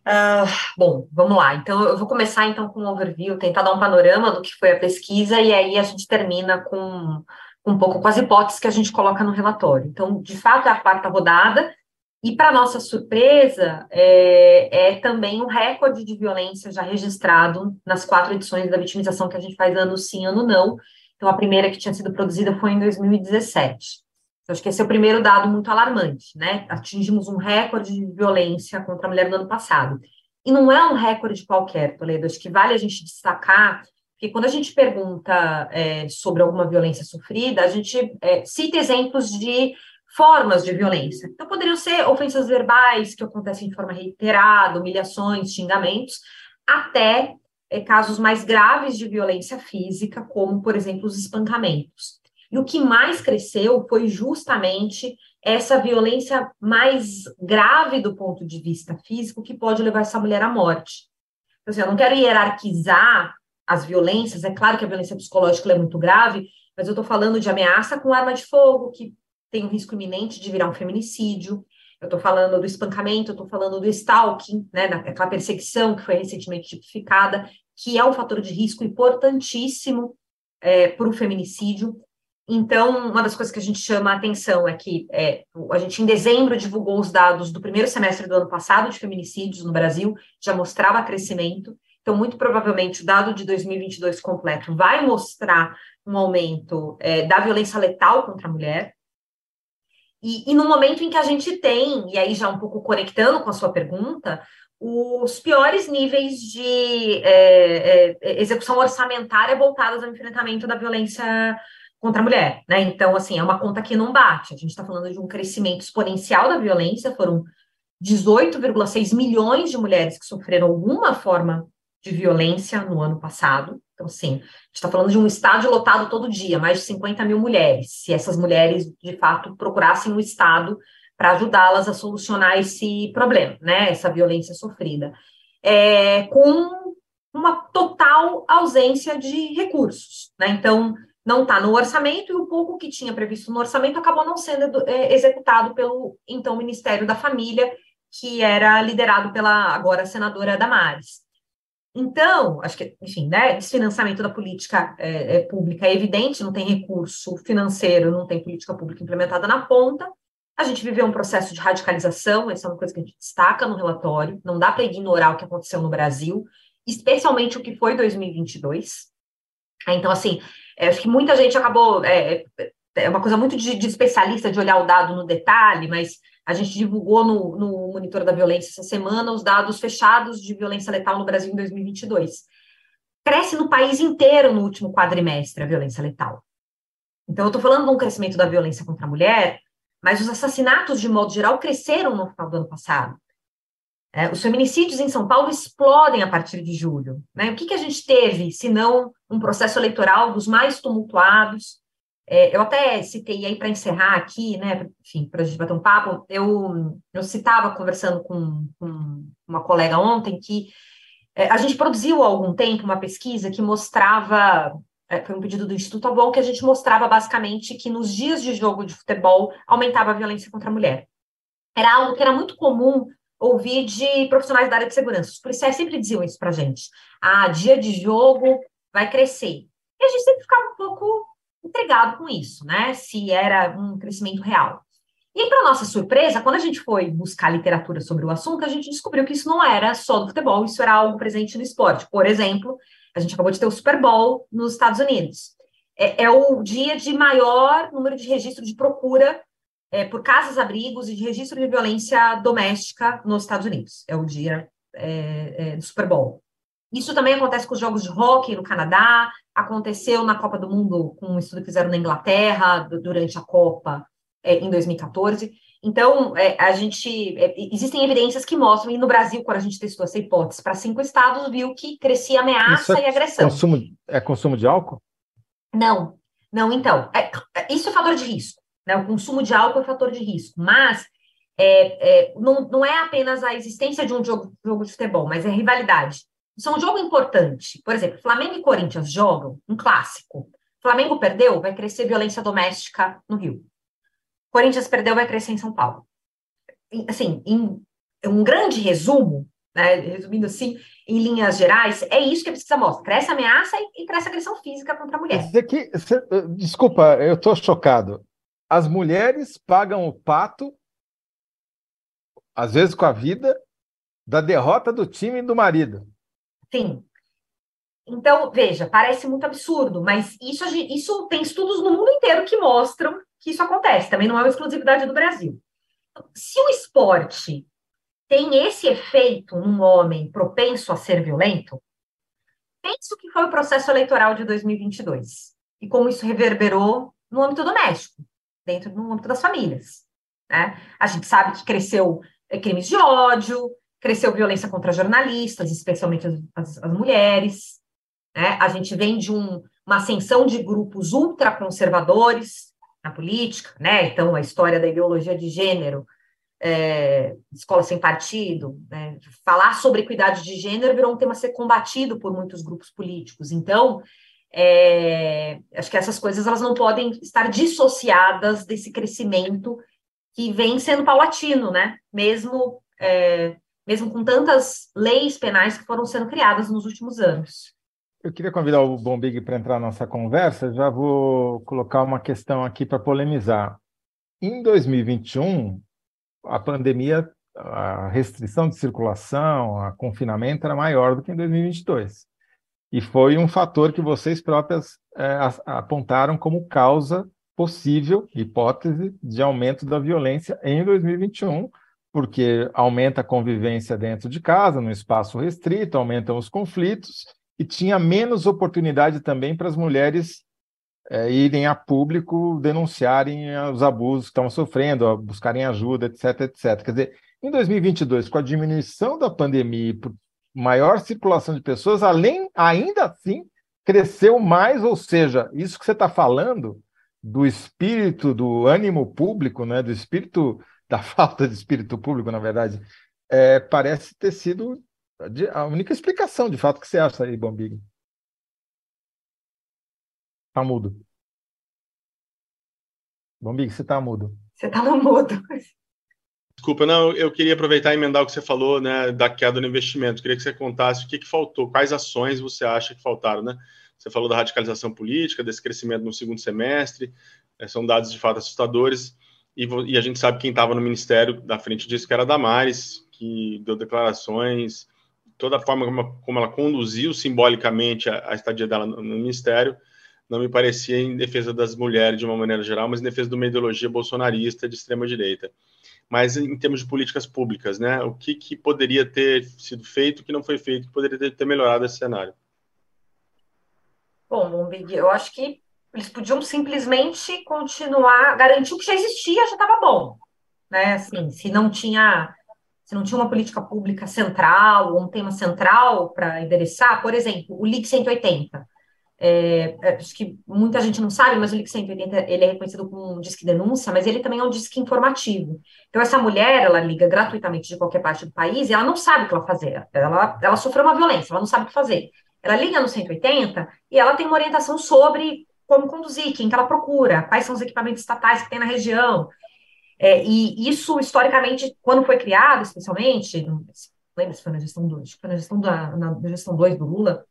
Uh, bom, vamos lá. Então, eu vou começar então com um overview, tentar dar um panorama do que foi a pesquisa, e aí a gente termina com um pouco com as hipóteses que a gente coloca no relatório. Então, de fato, é a quarta rodada, E, para nossa surpresa, é, é, também um recorde de violência já registrado nas quatro edições da vitimização que a gente faz ano sim, ano não. Então, a primeira que tinha sido produzida foi em 2017. Então, acho que esse é o primeiro dado muito alarmante, né? Atingimos um recorde de violência contra a mulher no ano passado. E não é um recorde qualquer, Toledo. Acho que vale a gente destacar, porque quando a gente pergunta é, sobre alguma violência sofrida, a gente é, cita exemplos de formas de violência. Então, poderiam ser ofensas verbais, que acontecem de forma reiterada, humilhações, xingamentos, até é, casos mais graves de violência física, como, por exemplo, os espancamentos. E o que mais cresceu foi justamente essa violência mais grave do ponto de vista físico, que pode levar essa mulher à morte. Então, assim, eu não quero hierarquizar as violências, é claro que a violência psicológica é muito grave, mas eu estou falando de ameaça com arma de fogo, que tem um risco iminente de virar um feminicídio. Eu estou falando do espancamento, eu estou falando do stalking, né, daquela perseguição que foi recentemente tipificada, que é um fator de risco importantíssimo é, para o feminicídio. Então, uma das coisas que a gente chama a atenção é que é, a gente, em dezembro, divulgou os dados do primeiro semestre do ano passado de feminicídios no Brasil, já mostrava crescimento. Então, muito provavelmente, o dado de 2022 completo vai mostrar um aumento é, da violência letal contra a mulher. E, e no momento em que a gente tem, e aí já um pouco conectando com a sua pergunta, os piores níveis de é, é, execução orçamentária voltados ao enfrentamento da violência contra a mulher, né? Então, assim, é uma conta que não bate. A gente está falando de um crescimento exponencial da violência, foram 18,6 milhões de mulheres que sofreram alguma forma de violência no ano passado. Então, sim, a gente está falando de um estádio lotado todo dia, mais de 50 mil mulheres. Se essas mulheres, de fato, procurassem o Estado para ajudá-las a solucionar esse problema, né? Essa violência sofrida. É, com uma total ausência de recursos, né? Então, não está no orçamento e o pouco que tinha previsto no orçamento acabou não sendo é, executado pelo então Ministério da Família, que era liderado pela agora senadora Damares. Então, acho que, enfim, né, desfinanciamento da política é, é, pública é evidente, não tem recurso financeiro, não tem política pública implementada na ponta. A gente viveu um processo de radicalização, essa é uma coisa que a gente destaca no relatório, não dá para ignorar o que aconteceu no Brasil, especialmente o que foi 2022. Então, assim, é, acho que muita gente acabou. É, é uma coisa muito de, de, especialista de olhar o dado no detalhe, mas a gente divulgou no, no Monitor da Violência essa semana os dados fechados de violência letal no Brasil em 2022. Cresce no país inteiro no último quadrimestre a violência letal. Então, eu estou falando de um crescimento da violência contra a mulher, mas os assassinatos, de modo geral, cresceram no final do ano passado. É, os feminicídios em São Paulo explodem a partir de julho. Né? O que, que a gente teve, se não um processo eleitoral dos mais tumultuados? É, eu até citei aí para encerrar aqui, né, enfim, para a gente bater um papo, eu, eu citava conversando com, com uma colega ontem que é, a gente produziu há algum tempo uma pesquisa que mostrava, é, foi um pedido do Instituto Avon, que a gente mostrava basicamente que nos dias de jogo de futebol aumentava a violência contra a mulher. Era algo que era muito comum ouvir de profissionais da área de segurança. Os policiais sempre diziam isso para a gente. Ah, dia de jogo vai crescer. E a gente sempre ficava um pouco intrigado com isso, né? Se era um crescimento real. E para nossa surpresa, quando a gente foi buscar literatura sobre o assunto, a gente descobriu que isso não era só do futebol, isso era algo presente no esporte. Por exemplo, a gente acabou de ter o Super Bowl nos Estados Unidos. É, é o dia de maior número de registro de procura é, por casas-abrigos e de registro de violência doméstica nos Estados Unidos. É o dia é, é, do Super Bowl. Isso também acontece com os jogos de hockey no Canadá, aconteceu na Copa do Mundo com um estudo que fizeram na Inglaterra durante a Copa é, em 2014. Então, é, a gente é, existem evidências que mostram, e no Brasil, quando a gente testou essa hipótese para cinco estados, viu que crescia ameaça e agressão. Consumo, é consumo de álcool? Não, não, então. É, isso é fator de risco. Né? O consumo de álcool é fator de risco, mas é, é, não, não é apenas a existência de um jogo, jogo de futebol, mas é rivalidade. Isso é um jogo importante. Por exemplo, Flamengo e Corinthians jogam um clássico. Flamengo perdeu, vai crescer violência doméstica no Rio. Corinthians perdeu, vai crescer em São Paulo. Assim, em um grande resumo, né, resumindo assim, em linhas gerais, é isso que a pesquisa mostra. Cresce ameaça e, e cresce agressão física contra a mulher. Que, desculpa, eu estou chocado as mulheres pagam o pato às vezes com a vida, da derrota do time e do marido. Sim. Então, veja, parece muito absurdo, mas isso, isso tem estudos no mundo inteiro que mostram que isso acontece. Também não é uma exclusividade do Brasil. Se o esporte tem esse efeito num homem propenso a ser violento, pense o que foi o processo eleitoral de 2022 e como isso reverberou no âmbito doméstico, dentro do âmbito das famílias. Né? A gente sabe que cresceu eh, crimes de ódio, cresceu violência contra jornalistas, especialmente as, as mulheres. Né? A gente vem de um, uma ascensão de grupos ultraconservadores na política, né? então a história da ideologia de gênero, é, escola sem partido, né? falar sobre equidade de gênero virou um tema a ser combatido por muitos grupos políticos. Então, é, acho que essas coisas elas não podem estar dissociadas desse crescimento que vem sendo paulatino, né? Mesmo é, mesmo com tantas leis penais que foram sendo criadas nos últimos anos. Eu queria convidar o Bombig para entrar na nossa conversa. Já vou colocar uma questão aqui para polemizar. Em 2021, a pandemia, a restrição de circulação, a confinamento era maior do que em 2022. E foi um fator que vocês próprias é, apontaram como causa possível, hipótese, de aumento da violência em 2021, porque aumenta a convivência dentro de casa, no espaço restrito, aumentam os conflitos, e tinha menos oportunidade também para as mulheres é, irem a público denunciarem os abusos que estavam sofrendo, buscarem ajuda, etc, etc. Quer dizer, em 2022, com a diminuição da pandemia e maior circulação de pessoas, além, ainda assim, cresceu mais, ou seja, isso que você está falando do espírito, do ânimo público, né, do espírito da falta de espírito público, na verdade, é, parece ter sido a única explicação, de fato, que você acha aí, Bombig. Tá mudo. Bombig, você tá mudo. Você tá no mudo. Desculpa, não, eu queria aproveitar e emendar o que você falou, né, da queda no investimento. Queria que você contasse o que, que faltou, quais ações você acha que faltaram, né? Você falou da radicalização política, desse crescimento no segundo semestre, é, são dados de fato assustadores e, e a gente sabe quem estava no ministério da frente disso, que era a Damares, que deu declarações, toda a forma como, ela conduziu simbolicamente a, a estadia dela no, no, ministério, não me parecia em defesa das mulheres de uma maneira geral, mas em defesa de uma ideologia bolsonarista de extrema direita. Mas em termos de políticas públicas, né, o que, que poderia ter sido feito, que não foi feito, que poderia ter, melhorado esse cenário? Bom, eu acho que eles podiam simplesmente continuar, garantir o que já existia, já estava bom. Né? Assim, se não tinha se não tinha uma política pública central, um tema central para endereçar, por exemplo, o LIC 180. É, é, acho que muita gente não sabe, mas o LIC 180 ele é reconhecido como um disque denúncia, mas ele também é um disque informativo. Então, essa mulher, ela liga gratuitamente de qualquer parte do país e ela não sabe o que ela fazer. Ela, ela sofreu uma violência, ela não sabe o que fazer. Ela liga no 180 e ela tem uma orientação sobre como conduzir, quem que ela procura, quais são os equipamentos estatais que tem na região. É, e isso, historicamente, quando foi criado, especialmente, não lembro se foi na gestão 2, foi na gestão, da, na gestão 2 do Lula,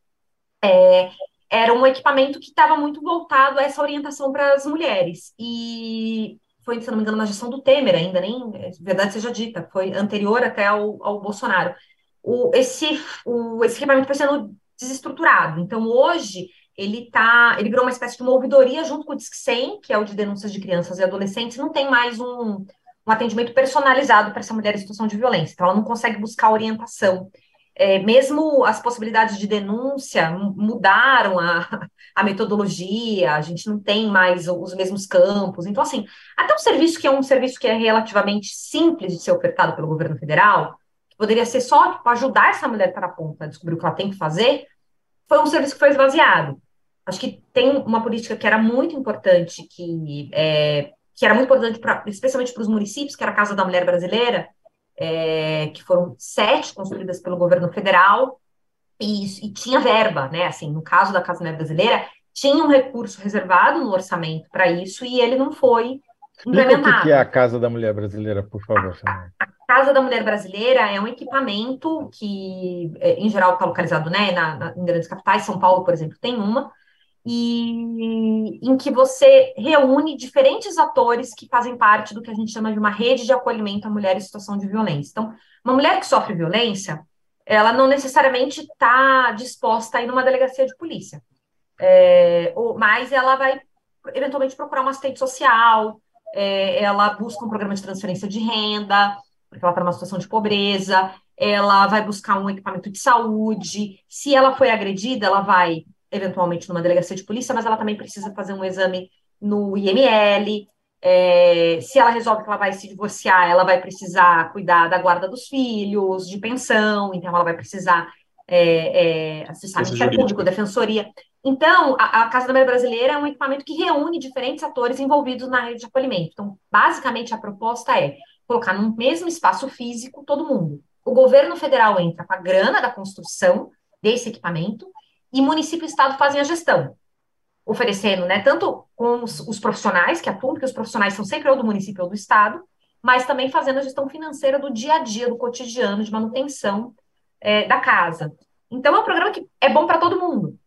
é, era um equipamento que estava muito voltado a essa orientação para as mulheres. E foi, se não me engano, na gestão do Temer ainda, nem é, verdade seja dita, foi anterior até ao, ao Bolsonaro. O, esse, o, esse equipamento foi sendo desestruturado. Então, hoje, ele tá, ele virou uma espécie de uma ouvidoria junto com o Disque 100, que é o de denúncias de crianças e adolescentes, não tem mais um, um atendimento personalizado para essa mulher em situação de violência, então ela não consegue buscar orientação. É, mesmo as possibilidades de denúncia mudaram a, a metodologia, a gente não tem mais os mesmos campos. Então, assim, até um serviço que é um serviço que é relativamente simples de ser ofertado pelo governo federal, que poderia ser só tipo, ajudar essa mulher para a ponta a descobrir o que ela tem que fazer, foi um serviço que foi esvaziado. Acho que tem uma política que era muito importante, que, é, que era muito importante, pra, especialmente para os municípios, que era a Casa da Mulher Brasileira, é, que foram sete construídas pelo governo federal, e, e, tinha verba, né? Assim, no caso da Casa Mulher Brasileira, tinha um recurso reservado no orçamento para isso e ele não foi implementado. O que é a Casa da Mulher Brasileira, por favor? A, a Casa da Mulher Brasileira é um equipamento que, é, em geral, está localizado né, na, na, em grandes capitais. São Paulo, por exemplo, tem uma. E em que você reúne diferentes atores que fazem parte do que a gente chama de uma rede de acolhimento à mulher em situação de violência. Então, uma mulher que sofre violência, ela não necessariamente está disposta a ir numa delegacia de polícia, é, ou, mas ela vai eventualmente procurar uma assistente social, é, ela busca um programa de transferência de renda, porque ela está numa situação de pobreza, ela vai buscar um equipamento de saúde, se ela foi agredida, ela vai eventualmente numa delegacia de polícia, mas ela também precisa fazer um exame no IML. É, se ela resolve que ela vai se divorciar, ela vai precisar cuidar da guarda dos filhos, de pensão, então ela vai precisar é, é, acessar o Ministério Público, Defensoria. Então, a, a, Casa da Mulher Brasileira é um equipamento que reúne diferentes atores envolvidos na rede de acolhimento. Então, basicamente, a proposta é colocar no mesmo espaço físico todo mundo. O governo federal entra com a grana da construção desse equipamento e município e estado fazem a gestão, oferecendo, né, tanto com os, os profissionais que atuam, porque os profissionais são sempre ou do município ou do estado, mas também fazendo a gestão financeira do dia a dia, do cotidiano, de manutenção é, da casa. Então, é um programa que é bom para todo mundo.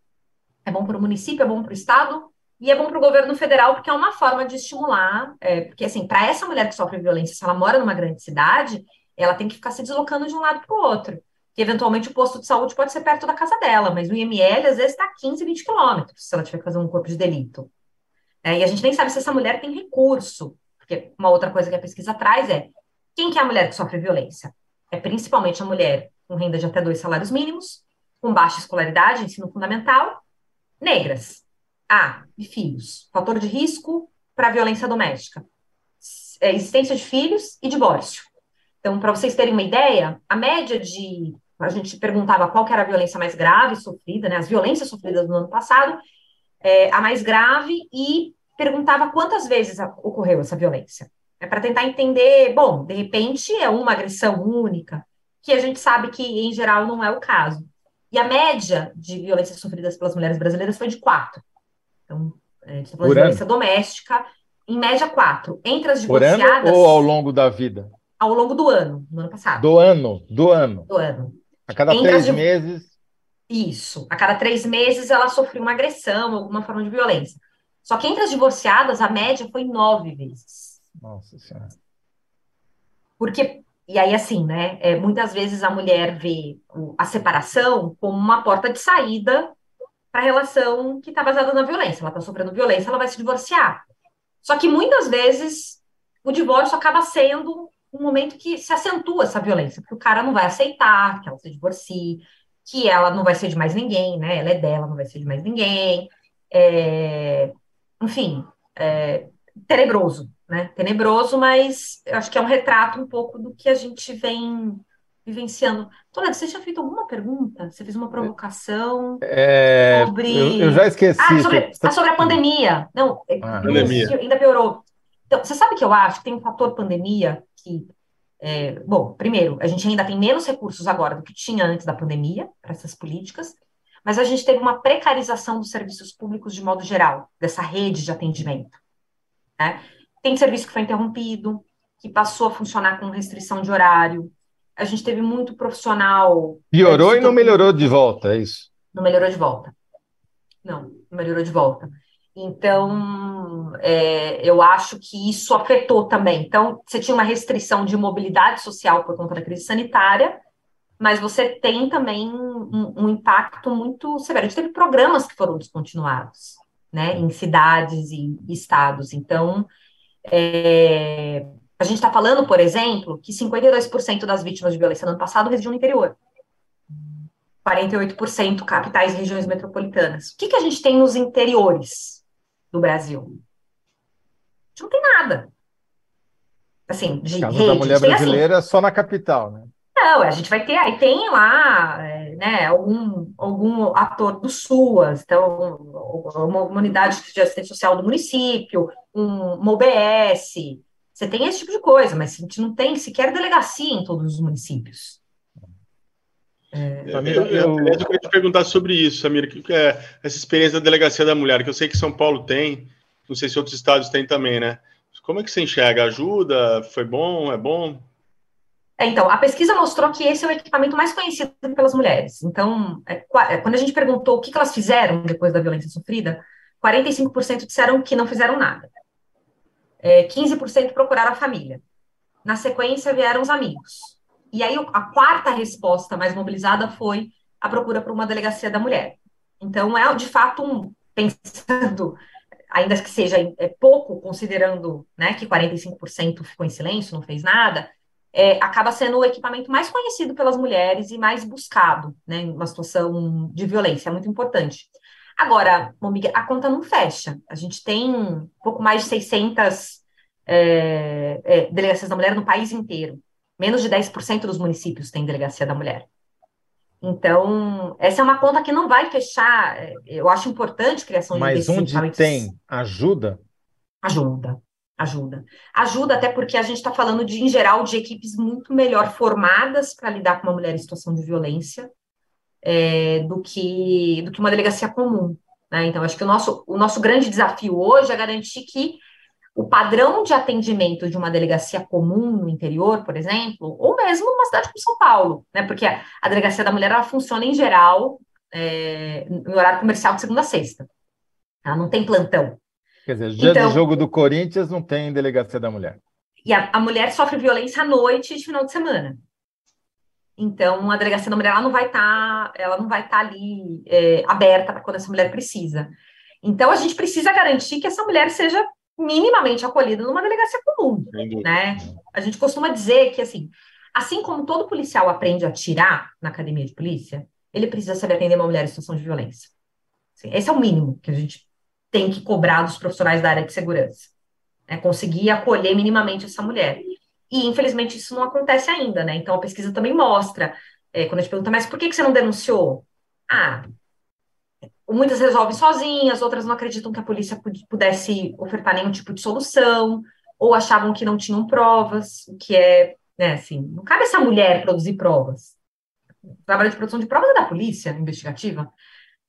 É bom para o município, é bom para o estado e é bom para o governo federal, porque é uma forma de estimular. É, porque, assim, para essa mulher que sofre violência, se ela mora numa grande cidade, ela tem que ficar se deslocando de um lado para o outro que eventualmente o posto de saúde pode ser perto da casa dela, mas o IML às vezes está 15, 20 quilômetros se ela tiver que fazer um corpo de delito. É, e a gente nem sabe se essa mulher tem recurso, porque uma outra coisa que a pesquisa traz é quem que é a mulher que sofre violência? É principalmente a mulher com renda de até dois salários mínimos, com baixa escolaridade, ensino fundamental, negras. Ah, e filhos. Fator de risco para violência doméstica. É, existência de filhos e divórcio. Então, para vocês terem uma ideia, a média de a gente perguntava qual era a violência mais grave sofrida, né, as violências sofridas no ano passado, é, a mais grave, e perguntava quantas vezes ocorreu essa violência. É para tentar entender, bom, de repente é uma agressão única, que a gente sabe que, em geral, não é o caso. E a média de violências sofridas pelas mulheres brasileiras foi de quatro. Então, a gente está falando de violência doméstica, em média, quatro. Entre as divorciadas... Por ano ou ao longo da vida? Ao longo do ano, no ano passado. Do ano, do ano. Do ano. A cada Entre três meses. Isso. A cada três meses ela sofreu uma agressão, alguma forma de violência. Só que entre as divorciadas, a média foi nove vezes. Nossa Senhora. Porque, e aí assim, né? É, muitas vezes a mulher vê a separação como uma porta de saída para a relação que está baseada na violência. Ela está sofrendo violência, ela vai se divorciar. Só que muitas vezes o divórcio acaba sendo um momento que se acentua essa violência, porque o cara não vai aceitar que ela se divorcie, que ela não vai ser de mais ninguém, né? Ela é dela, não vai ser de mais ninguém. É... Enfim, é... tenebroso, né? Tenebroso, mas eu acho que é um retrato um pouco do que a gente vem vivenciando. Toledo, você tinha feito alguma pergunta? Você fez uma provocação é... sobre... Eu, eu, já esqueci. Ah, sobre, ah, sobre a pandemia. Não, ah, pandemia. ainda piorou. Então, você sabe que eu acho que tem um fator pandemia que, é, bom, primeiro, a gente ainda tem menos recursos agora do que tinha antes da pandemia para essas políticas, mas a gente teve uma precarização dos serviços públicos de modo geral, dessa rede de atendimento. Né? Tem serviço que foi interrompido, que passou a funcionar com restrição de horário. A gente teve muito profissional. Piorou e não melhorou de volta, é isso? Não melhorou de volta. Não, não melhorou de volta. Então, é, eu acho que isso afetou também. Então, você tinha uma restrição de mobilidade social por conta da crise sanitária, mas você tem também um, um impacto muito severo. A gente teve programas que foram descontinuados, né, em cidades e estados. Então, é, a gente está falando, por exemplo, que 52% das vítimas de violência no ano passado residiam no interior. 48% capitais e regiões metropolitanas. O que, que a gente tem nos interiores? Do Brasil? A gente não tem nada. Assim, de Casa rede, da mulher assim brasileira assim, só na capital, né? Não, a gente vai ter, aí tem lá, é, né, algum, algum ator do SUAS, então, uma, uma unidade de assistência social do município, um, uma OBS, você tem esse tipo de coisa, mas a gente não tem sequer delegacia em todos os municípios. É, eu, eu, eu, eu, queria te perguntar sobre isso, Samir, que é essa experiência da delegacia da mulher, que eu sei que São Paulo tem, não sei se outros estados têm também, né? Como é que você enxerga? Ajuda? Foi bom? É bom? É, então, a pesquisa mostrou que esse é o equipamento mais conhecido pelas mulheres. Então, é, é quando a gente perguntou o que, que elas fizeram depois da violência sofrida, 45% disseram que não fizeram nada. É, 15% procuraram a família. Na sequência, vieram os amigos. E aí, a quarta resposta mais mobilizada foi a procura por uma delegacia da mulher. Então, é de fato um, pensando, ainda que seja é, pouco, considerando né, que 45% ficou em silêncio, não fez nada, é, acaba sendo o equipamento mais conhecido pelas mulheres e mais buscado, né, uma situação de violência, é muito importante. Agora, a conta não fecha. A gente tem pouco mais de 600 é, é, delegacias da mulher no país inteiro. Menos de 10% dos municípios têm delegacia da mulher. Então, essa é uma conta que não vai fechar. É, eu acho importante a criação de Mas onde tem ajuda? Ajuda, ajuda. Ajuda até porque a gente está falando, de, em geral, de equipes muito melhor formadas para lidar com uma mulher em situação de violência é, do, que, do que uma delegacia comum. Né? Então, acho que o nosso, o nosso grande desafio hoje é garantir que o padrão de atendimento de uma delegacia comum no interior, por exemplo, ou mesmo numa cidade como São Paulo, né? Porque a, delegacia da mulher ela funciona em geral é, no horário comercial de segunda a sexta. Ela não tem plantão. Quer dizer, dia então, do jogo do Corinthians não tem delegacia da mulher. E a, a mulher sofre violência à noite e de final de semana. Então, a delegacia da mulher ela não vai estar, tá, ela não vai estar tá ali é, aberta para quando essa mulher precisa. Então, a gente precisa garantir que essa mulher seja minimamente acolhido numa delegacia comum, né? A gente costuma dizer que, assim, assim como todo policial aprende a atirar na academia de polícia, ele precisa saber atender uma mulher em situação de violência. Assim, esse é o mínimo que a gente tem que cobrar dos profissionais da área de segurança. É conseguir acolher minimamente essa mulher. E, infelizmente, isso não acontece ainda, né? Então, a pesquisa também mostra, é, quando a gente pergunta, mas por que, que você não denunciou? Ah, muitas resolvem sozinhas, outras não acreditam que a polícia pudesse ofertar nenhum tipo de solução, ou achavam que não tinham provas, o que é, né, assim, não cabe essa mulher produzir provas. O trabalho de produção de provas é da polícia investigativa.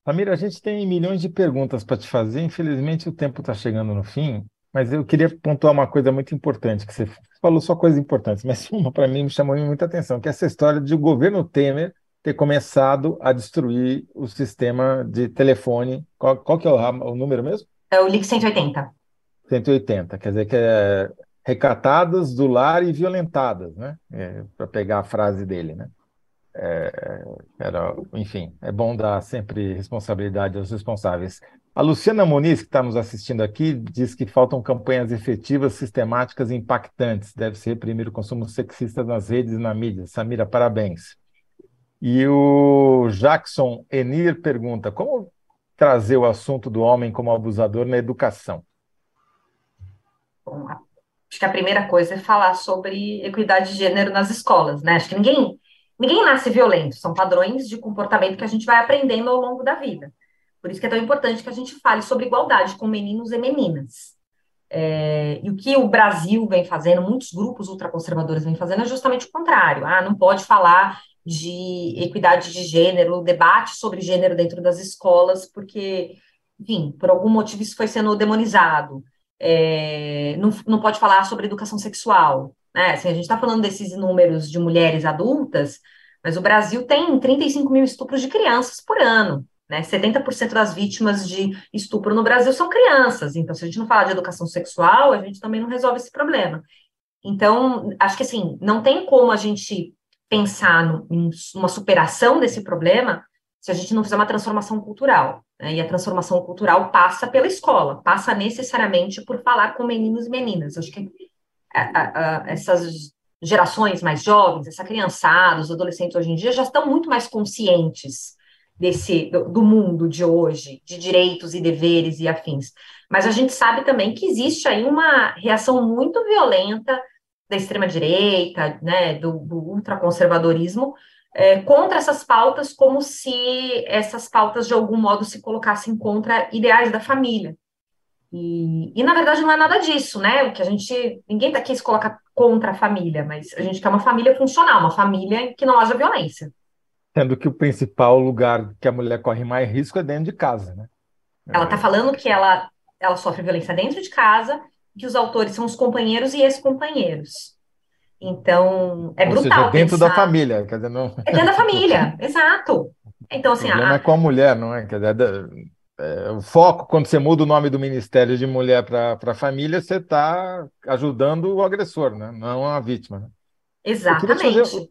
Amira, a gente tem milhões de perguntas para te fazer, infelizmente o tempo está chegando no fim, mas eu queria pontuar uma coisa muito importante, que você falou só coisas importantes, mas uma para mim me chamou muita atenção, que é essa história de o governo Temer ter começado a destruir o sistema de telefone. Qual, qual que é o, o número mesmo? É o LIC 180. 180, quer dizer que é recatadas do lar e violentadas, né? É, Para pegar a frase dele, né? É, era, enfim, é bom dar sempre responsabilidade aos responsáveis. A Luciana Muniz, que está nos assistindo aqui, diz que faltam campanhas efetivas, sistemáticas e impactantes. Deve-se reprimir o consumo sexista nas redes e na mídia. Samira, parabéns. E o Jackson Enir pergunta: como trazer o assunto do homem como abusador na educação? Bom, acho que a primeira coisa é falar sobre equidade de gênero nas escolas, né? Acho que ninguém, ninguém nasce violento, são padrões de comportamento que a gente vai aprendendo ao longo da vida. Por isso que é tão importante que a gente fale sobre igualdade com meninos e meninas. É, e o que o Brasil vem fazendo, muitos grupos ultraconservadores vêm fazendo, é justamente o contrário. Ah, não pode falar de equidade de gênero, debate sobre gênero dentro das escolas, porque, enfim, por algum motivo isso foi sendo demonizado. É, não, não pode falar sobre educação sexual. Né? Assim, a gente está falando desses números de mulheres adultas, mas o Brasil tem 35 mil estupros de crianças por ano. Né? 70% das vítimas de estupro no Brasil são crianças. Então, se a gente não falar de educação sexual, a gente também não resolve esse problema. Então, acho que assim, não tem como a gente pensar no, em uma superação desse problema se a gente não fizer uma transformação cultural. Né? E a transformação cultural passa pela escola, passa necessariamente por falar com meninos e meninas. Acho que a, a, a, essas gerações mais jovens, essa criançada, os adolescentes hoje em dia já estão muito mais conscientes desse do, do mundo de hoje, de direitos e deveres e afins. Mas a gente sabe também que existe aí uma reação muito violenta da extrema-direita, né, do, do ultraconservadorismo, é, contra essas pautas, como se essas pautas, de algum modo, se colocassem contra ideais da família. E, e, na verdade, não é nada disso, né? O que a gente. Ninguém tá aqui se coloca contra a família, mas a gente quer uma família funcional, uma família que não haja violência. Sendo que o principal lugar que a mulher corre mais risco é dentro de casa, né? Ela está falando que ela, ela sofre violência dentro de casa que os autores são os companheiros e ex-companheiros. Então, é Ou brutal. Seja, dentro pensar. da família, quer dizer, não. É dentro da família, exato. Então, assim, o problema a... é com a mulher, não é? Quer dizer, é, o foco, quando você muda o nome do Ministério de Mulher para família, você está ajudando o agressor, né? não a vítima. Né? Exatamente. Fazer,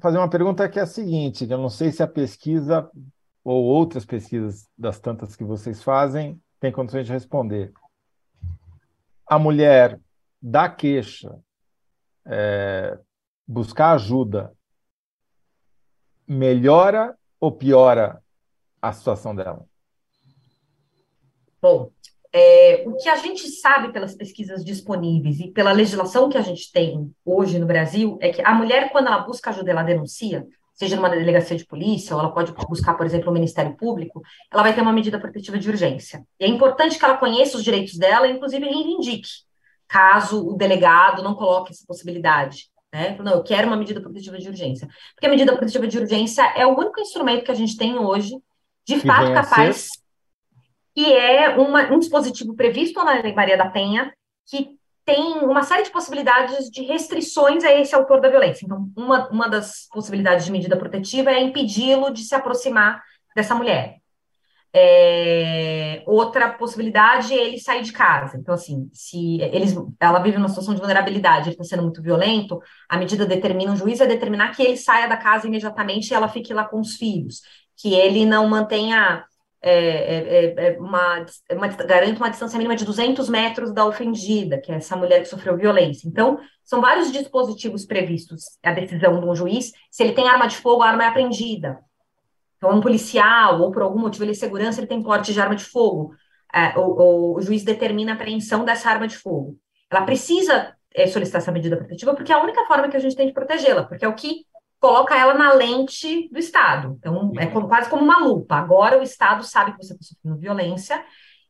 fazer, uma pergunta que é a seguinte: eu não sei se a pesquisa ou outras pesquisas das tantas que vocês fazem têm condições de responder. A mulher dá queixa, é, buscar ajuda, melhora ou piora a situação dela? Bom, é, o que a gente sabe pelas pesquisas disponíveis e pela legislação que a gente tem hoje no Brasil é que a mulher, quando ela busca ajuda, ela denuncia, seja numa delegacia de polícia, ou ela pode buscar, por exemplo, o Ministério Público, ela vai ter uma medida protetiva de urgência. E é importante que ela conheça os direitos dela inclusive, reivindique, caso o delegado não coloque essa possibilidade. Né? Não, eu quero uma medida protetiva de urgência. Porque a medida protetiva de urgência é o único instrumento que a gente tem hoje, de fato capaz que é uma, um dispositivo previsto na Lei Maria da Penha, que tem uma série de possibilidades de restrições a esse autor da violência. Então, uma, uma das possibilidades de medida protetiva é impedi-lo de se aproximar dessa mulher. É, outra possibilidade é ele sair de casa. Então, assim, se eles, ela vive numa situação de vulnerabilidade, ele está sendo muito violento, a medida determina, o juiz vai determinar que ele saia da casa imediatamente e ela fique lá com os filhos, que ele não mantenha é, é, é, é uma, uma, garante uma distância mínima de 200 metros da ofendida, que é essa mulher que sofreu violência. Então, são vários dispositivos previstos, a decisão de um juiz, se ele tem arma de fogo, a arma é apreendida. Então, um policial, ou por algum motivo ele é segurança, ele tem porte de arma de fogo, é, o, juiz determina a apreensão dessa arma de fogo. Ela precisa é, solicitar essa medida protetiva, porque é a única forma que a gente tem de protegê-la, porque é o que coloca ela na lente do Estado. Então, é como, quase como uma lupa. Agora o Estado sabe que você está sofrendo violência,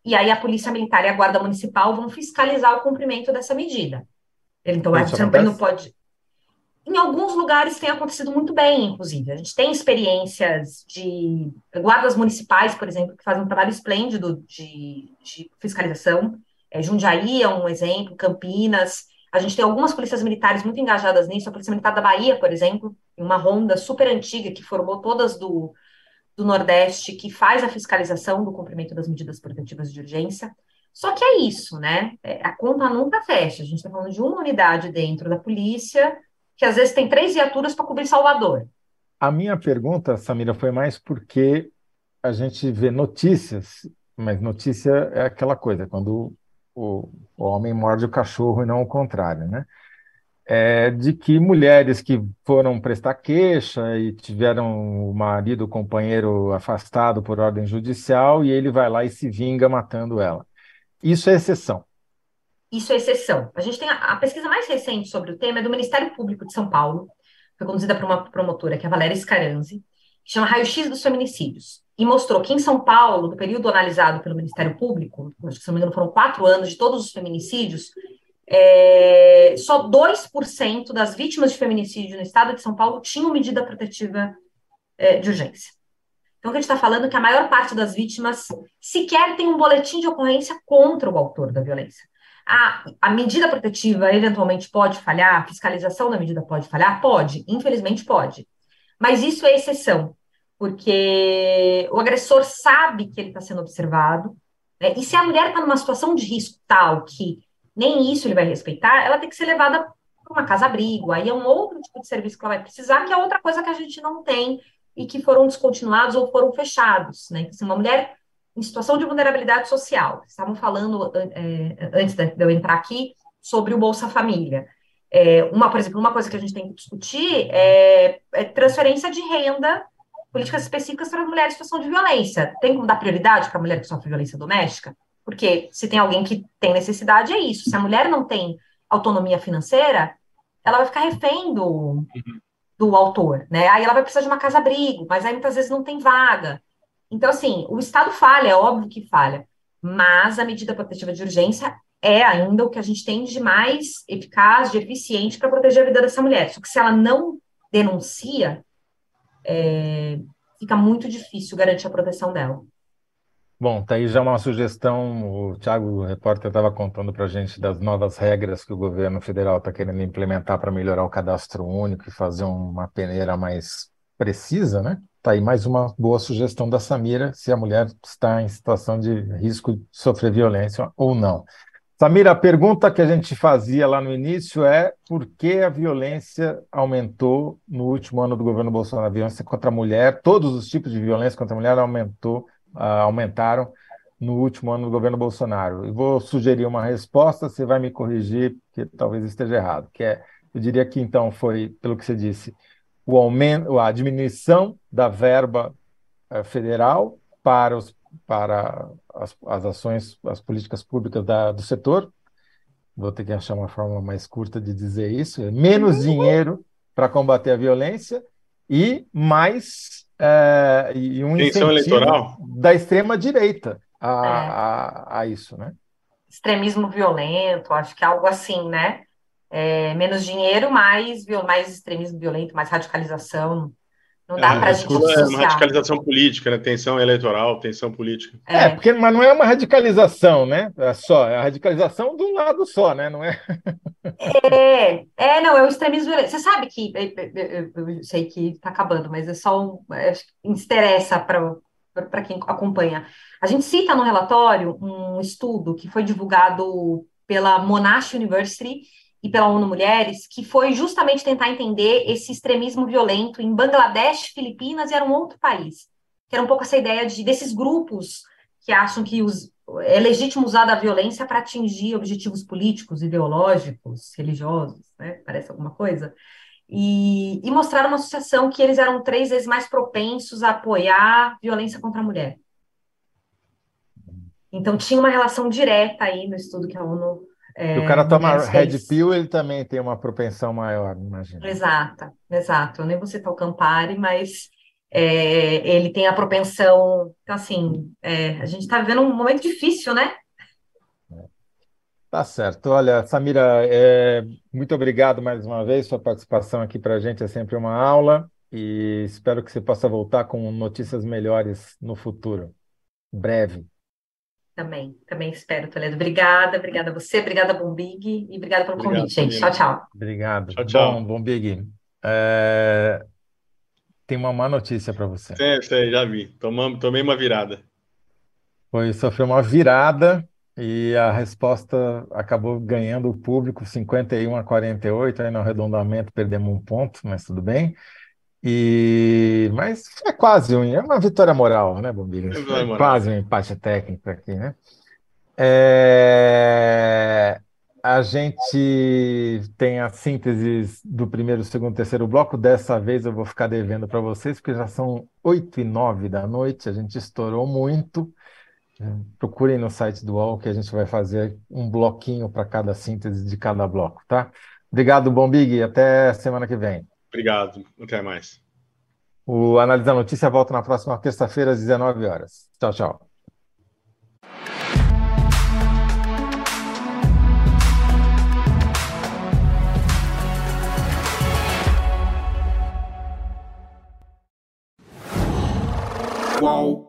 e aí a Polícia Militar e a Guarda Municipal vão fiscalizar o cumprimento dessa medida. Então, Isso você acontece? não pode. Em alguns lugares tem acontecido muito bem, inclusive. A gente tem experiências de guardas municipais, por exemplo, que fazem um trabalho esplêndido de, de fiscalização. É, Jundiaí é um exemplo, Campinas. A gente tem algumas polícias militares muito engajadas nisso. A Polícia Militar da Bahia, por exemplo, uma ronda super antiga que formou todas do, do Nordeste, que faz a fiscalização do cumprimento das medidas protetivas de urgência. Só que é isso, né? É, a conta nunca fecha. A gente está falando de uma unidade dentro da polícia, que às vezes tem três viaturas para cobrir Salvador. A minha pergunta, Samira, foi mais porque a gente vê notícias, mas notícia é aquela coisa, quando o, o homem morde o cachorro e não o contrário, né? É de que mulheres que foram prestar queixa e tiveram o marido, o companheiro afastado por ordem judicial e ele vai lá e se vinga matando ela. Isso é exceção. Isso é exceção. A gente tem a, a pesquisa mais recente sobre o tema é do Ministério Público de São Paulo, foi conduzida por uma promotora, que é a Valéria Scaranzi, que chama Raio-X dos Feminicídios e mostrou que em São Paulo, no período analisado pelo Ministério Público, se não me engano foram quatro anos de todos os feminicídios, é, só 2% das vítimas de feminicídio no estado de São Paulo tinham medida protetiva é, de urgência. Então, a gente está falando é que a maior parte das vítimas sequer tem um boletim de ocorrência contra o autor da violência. A, a medida protetiva eventualmente pode falhar, a fiscalização da medida pode falhar? Pode, infelizmente pode. Mas isso é exceção porque o agressor sabe que ele está sendo observado, né? e se a mulher está numa situação de risco tal que nem isso ele vai respeitar, ela tem que ser levada para uma casa-abrigo, aí é um outro tipo de serviço que ela vai precisar, que é outra coisa que a gente não tem e que foram descontinuados ou foram fechados, né? Assim, uma mulher em situação de vulnerabilidade social, estavam falando é, antes de eu entrar aqui sobre o Bolsa Família. É, uma, por exemplo, uma coisa que a gente tem que discutir é, é transferência de renda políticas específicas para mulheres em situação de violência. Tem como dar prioridade para a mulher que sofre violência doméstica? Porque se tem alguém que tem necessidade, é isso. Se a mulher não tem autonomia financeira, ela vai ficar refém do, uhum. do autor, né? Aí ela vai precisar de uma casa-abrigo, mas aí muitas vezes não tem vaga. Então, assim, o Estado falha, é óbvio que falha, mas a medida protetiva de urgência é ainda o que a gente tem de mais eficaz, de eficiente para proteger a vida dessa mulher. Só que se ela não denuncia, é, fica muito difícil garantir a proteção dela. Bom, tá aí já uma sugestão. O Thiago, o repórter, estava contando para a gente das novas regras que o governo federal está querendo implementar para melhorar o cadastro único e fazer uma peneira mais precisa, né? Tá aí mais uma boa sugestão da Samira, se a mulher está em situação de risco de sofrer violência ou não. Samira, a pergunta que a gente fazia lá no início é por que a violência aumentou no último ano do governo Bolsonaro? A violência contra a mulher, todos os tipos de violência contra a mulher aumentou aumentaram no último ano do governo Bolsonaro. E vou sugerir uma resposta, você vai me corrigir, que talvez esteja errado, que é, eu diria que então foi, pelo que você disse, o aumento, a diminuição da verba uh, federal para, os, para as, as ações, as políticas públicas da, do setor. Vou ter que achar uma forma mais curta de dizer isso. Menos uhum. dinheiro para combater a violência e mais é, e um Tensão eleitoral da extrema direita a, é. a, a, isso, né? Extremismo violento, acho que é algo assim, né? É, menos dinheiro, mais, mais extremismo violento, mais radicalização. Não dá é, para a gente É uma radicalização política, né? Tensão eleitoral, tensão política. É. é, porque, mas não é uma radicalização, né? É só, é a radicalização de um lado só, né? Não é. é, é, não, é o extremismo. Você sabe que eu sei que está acabando, mas é só um. Acho que interessa para quem acompanha. A gente cita no relatório um estudo que foi divulgado pela Monash University e pela ONU Mulheres, que foi justamente tentar entender esse extremismo violento em Bangladesh, Filipinas e era um outro país. Que era um pouco essa ideia de, desses grupos que acham que os, é legítimo usar a violência para atingir objetivos políticos, ideológicos, religiosos, né? Parece alguma coisa. E, e mostraram uma associação que eles eram três vezes mais propensos a apoiar violência contra a mulher. Então, tinha uma relação direta aí no estudo que a ONU é, o cara toma Red Pill, ele também tem uma propensão maior, imagina. Exato, exato. Eu nem vou citar o Campari, mas é, ele tem a propensão. Então, assim, é, a gente está vivendo um momento difícil, né? Tá certo. Olha, Samira, é, muito obrigado mais uma vez. Sua participação aqui para a gente é sempre uma aula e espero que você possa voltar com notícias melhores no futuro. Breve. Também, também espero, Toledo. Obrigada, obrigada a você, obrigada, Bombig, e obrigada pelo Obrigado, convite, gente. Tchau, tchau. Obrigado. Tchau, tchau. Bom, Bombig, é... tem uma má notícia para você. Sim, sim, já vi. Tomamos, tomei uma virada. Foi, sofreu uma virada e a resposta acabou ganhando o público 51 a 48, aí no arredondamento perdemos um ponto, mas tudo bem. E, mas é quase um, é uma vitória moral, né, Bombilho? É, quase um empate técnico aqui, né? É, a gente tem as sínteses do primeiro, segundo, terceiro bloco. Dessa vez eu vou ficar devendo para vocês, porque já são oito e nove da noite. A gente estourou muito. Procurem no site do UOL que a gente vai fazer um bloquinho para cada síntese de cada bloco, tá? Obrigado, Bombig. Até semana que vem. Obrigado. Até mais. O Análise da Notícia volta na próxima terça-feira, às 19 horas. Tchau, tchau. Wow.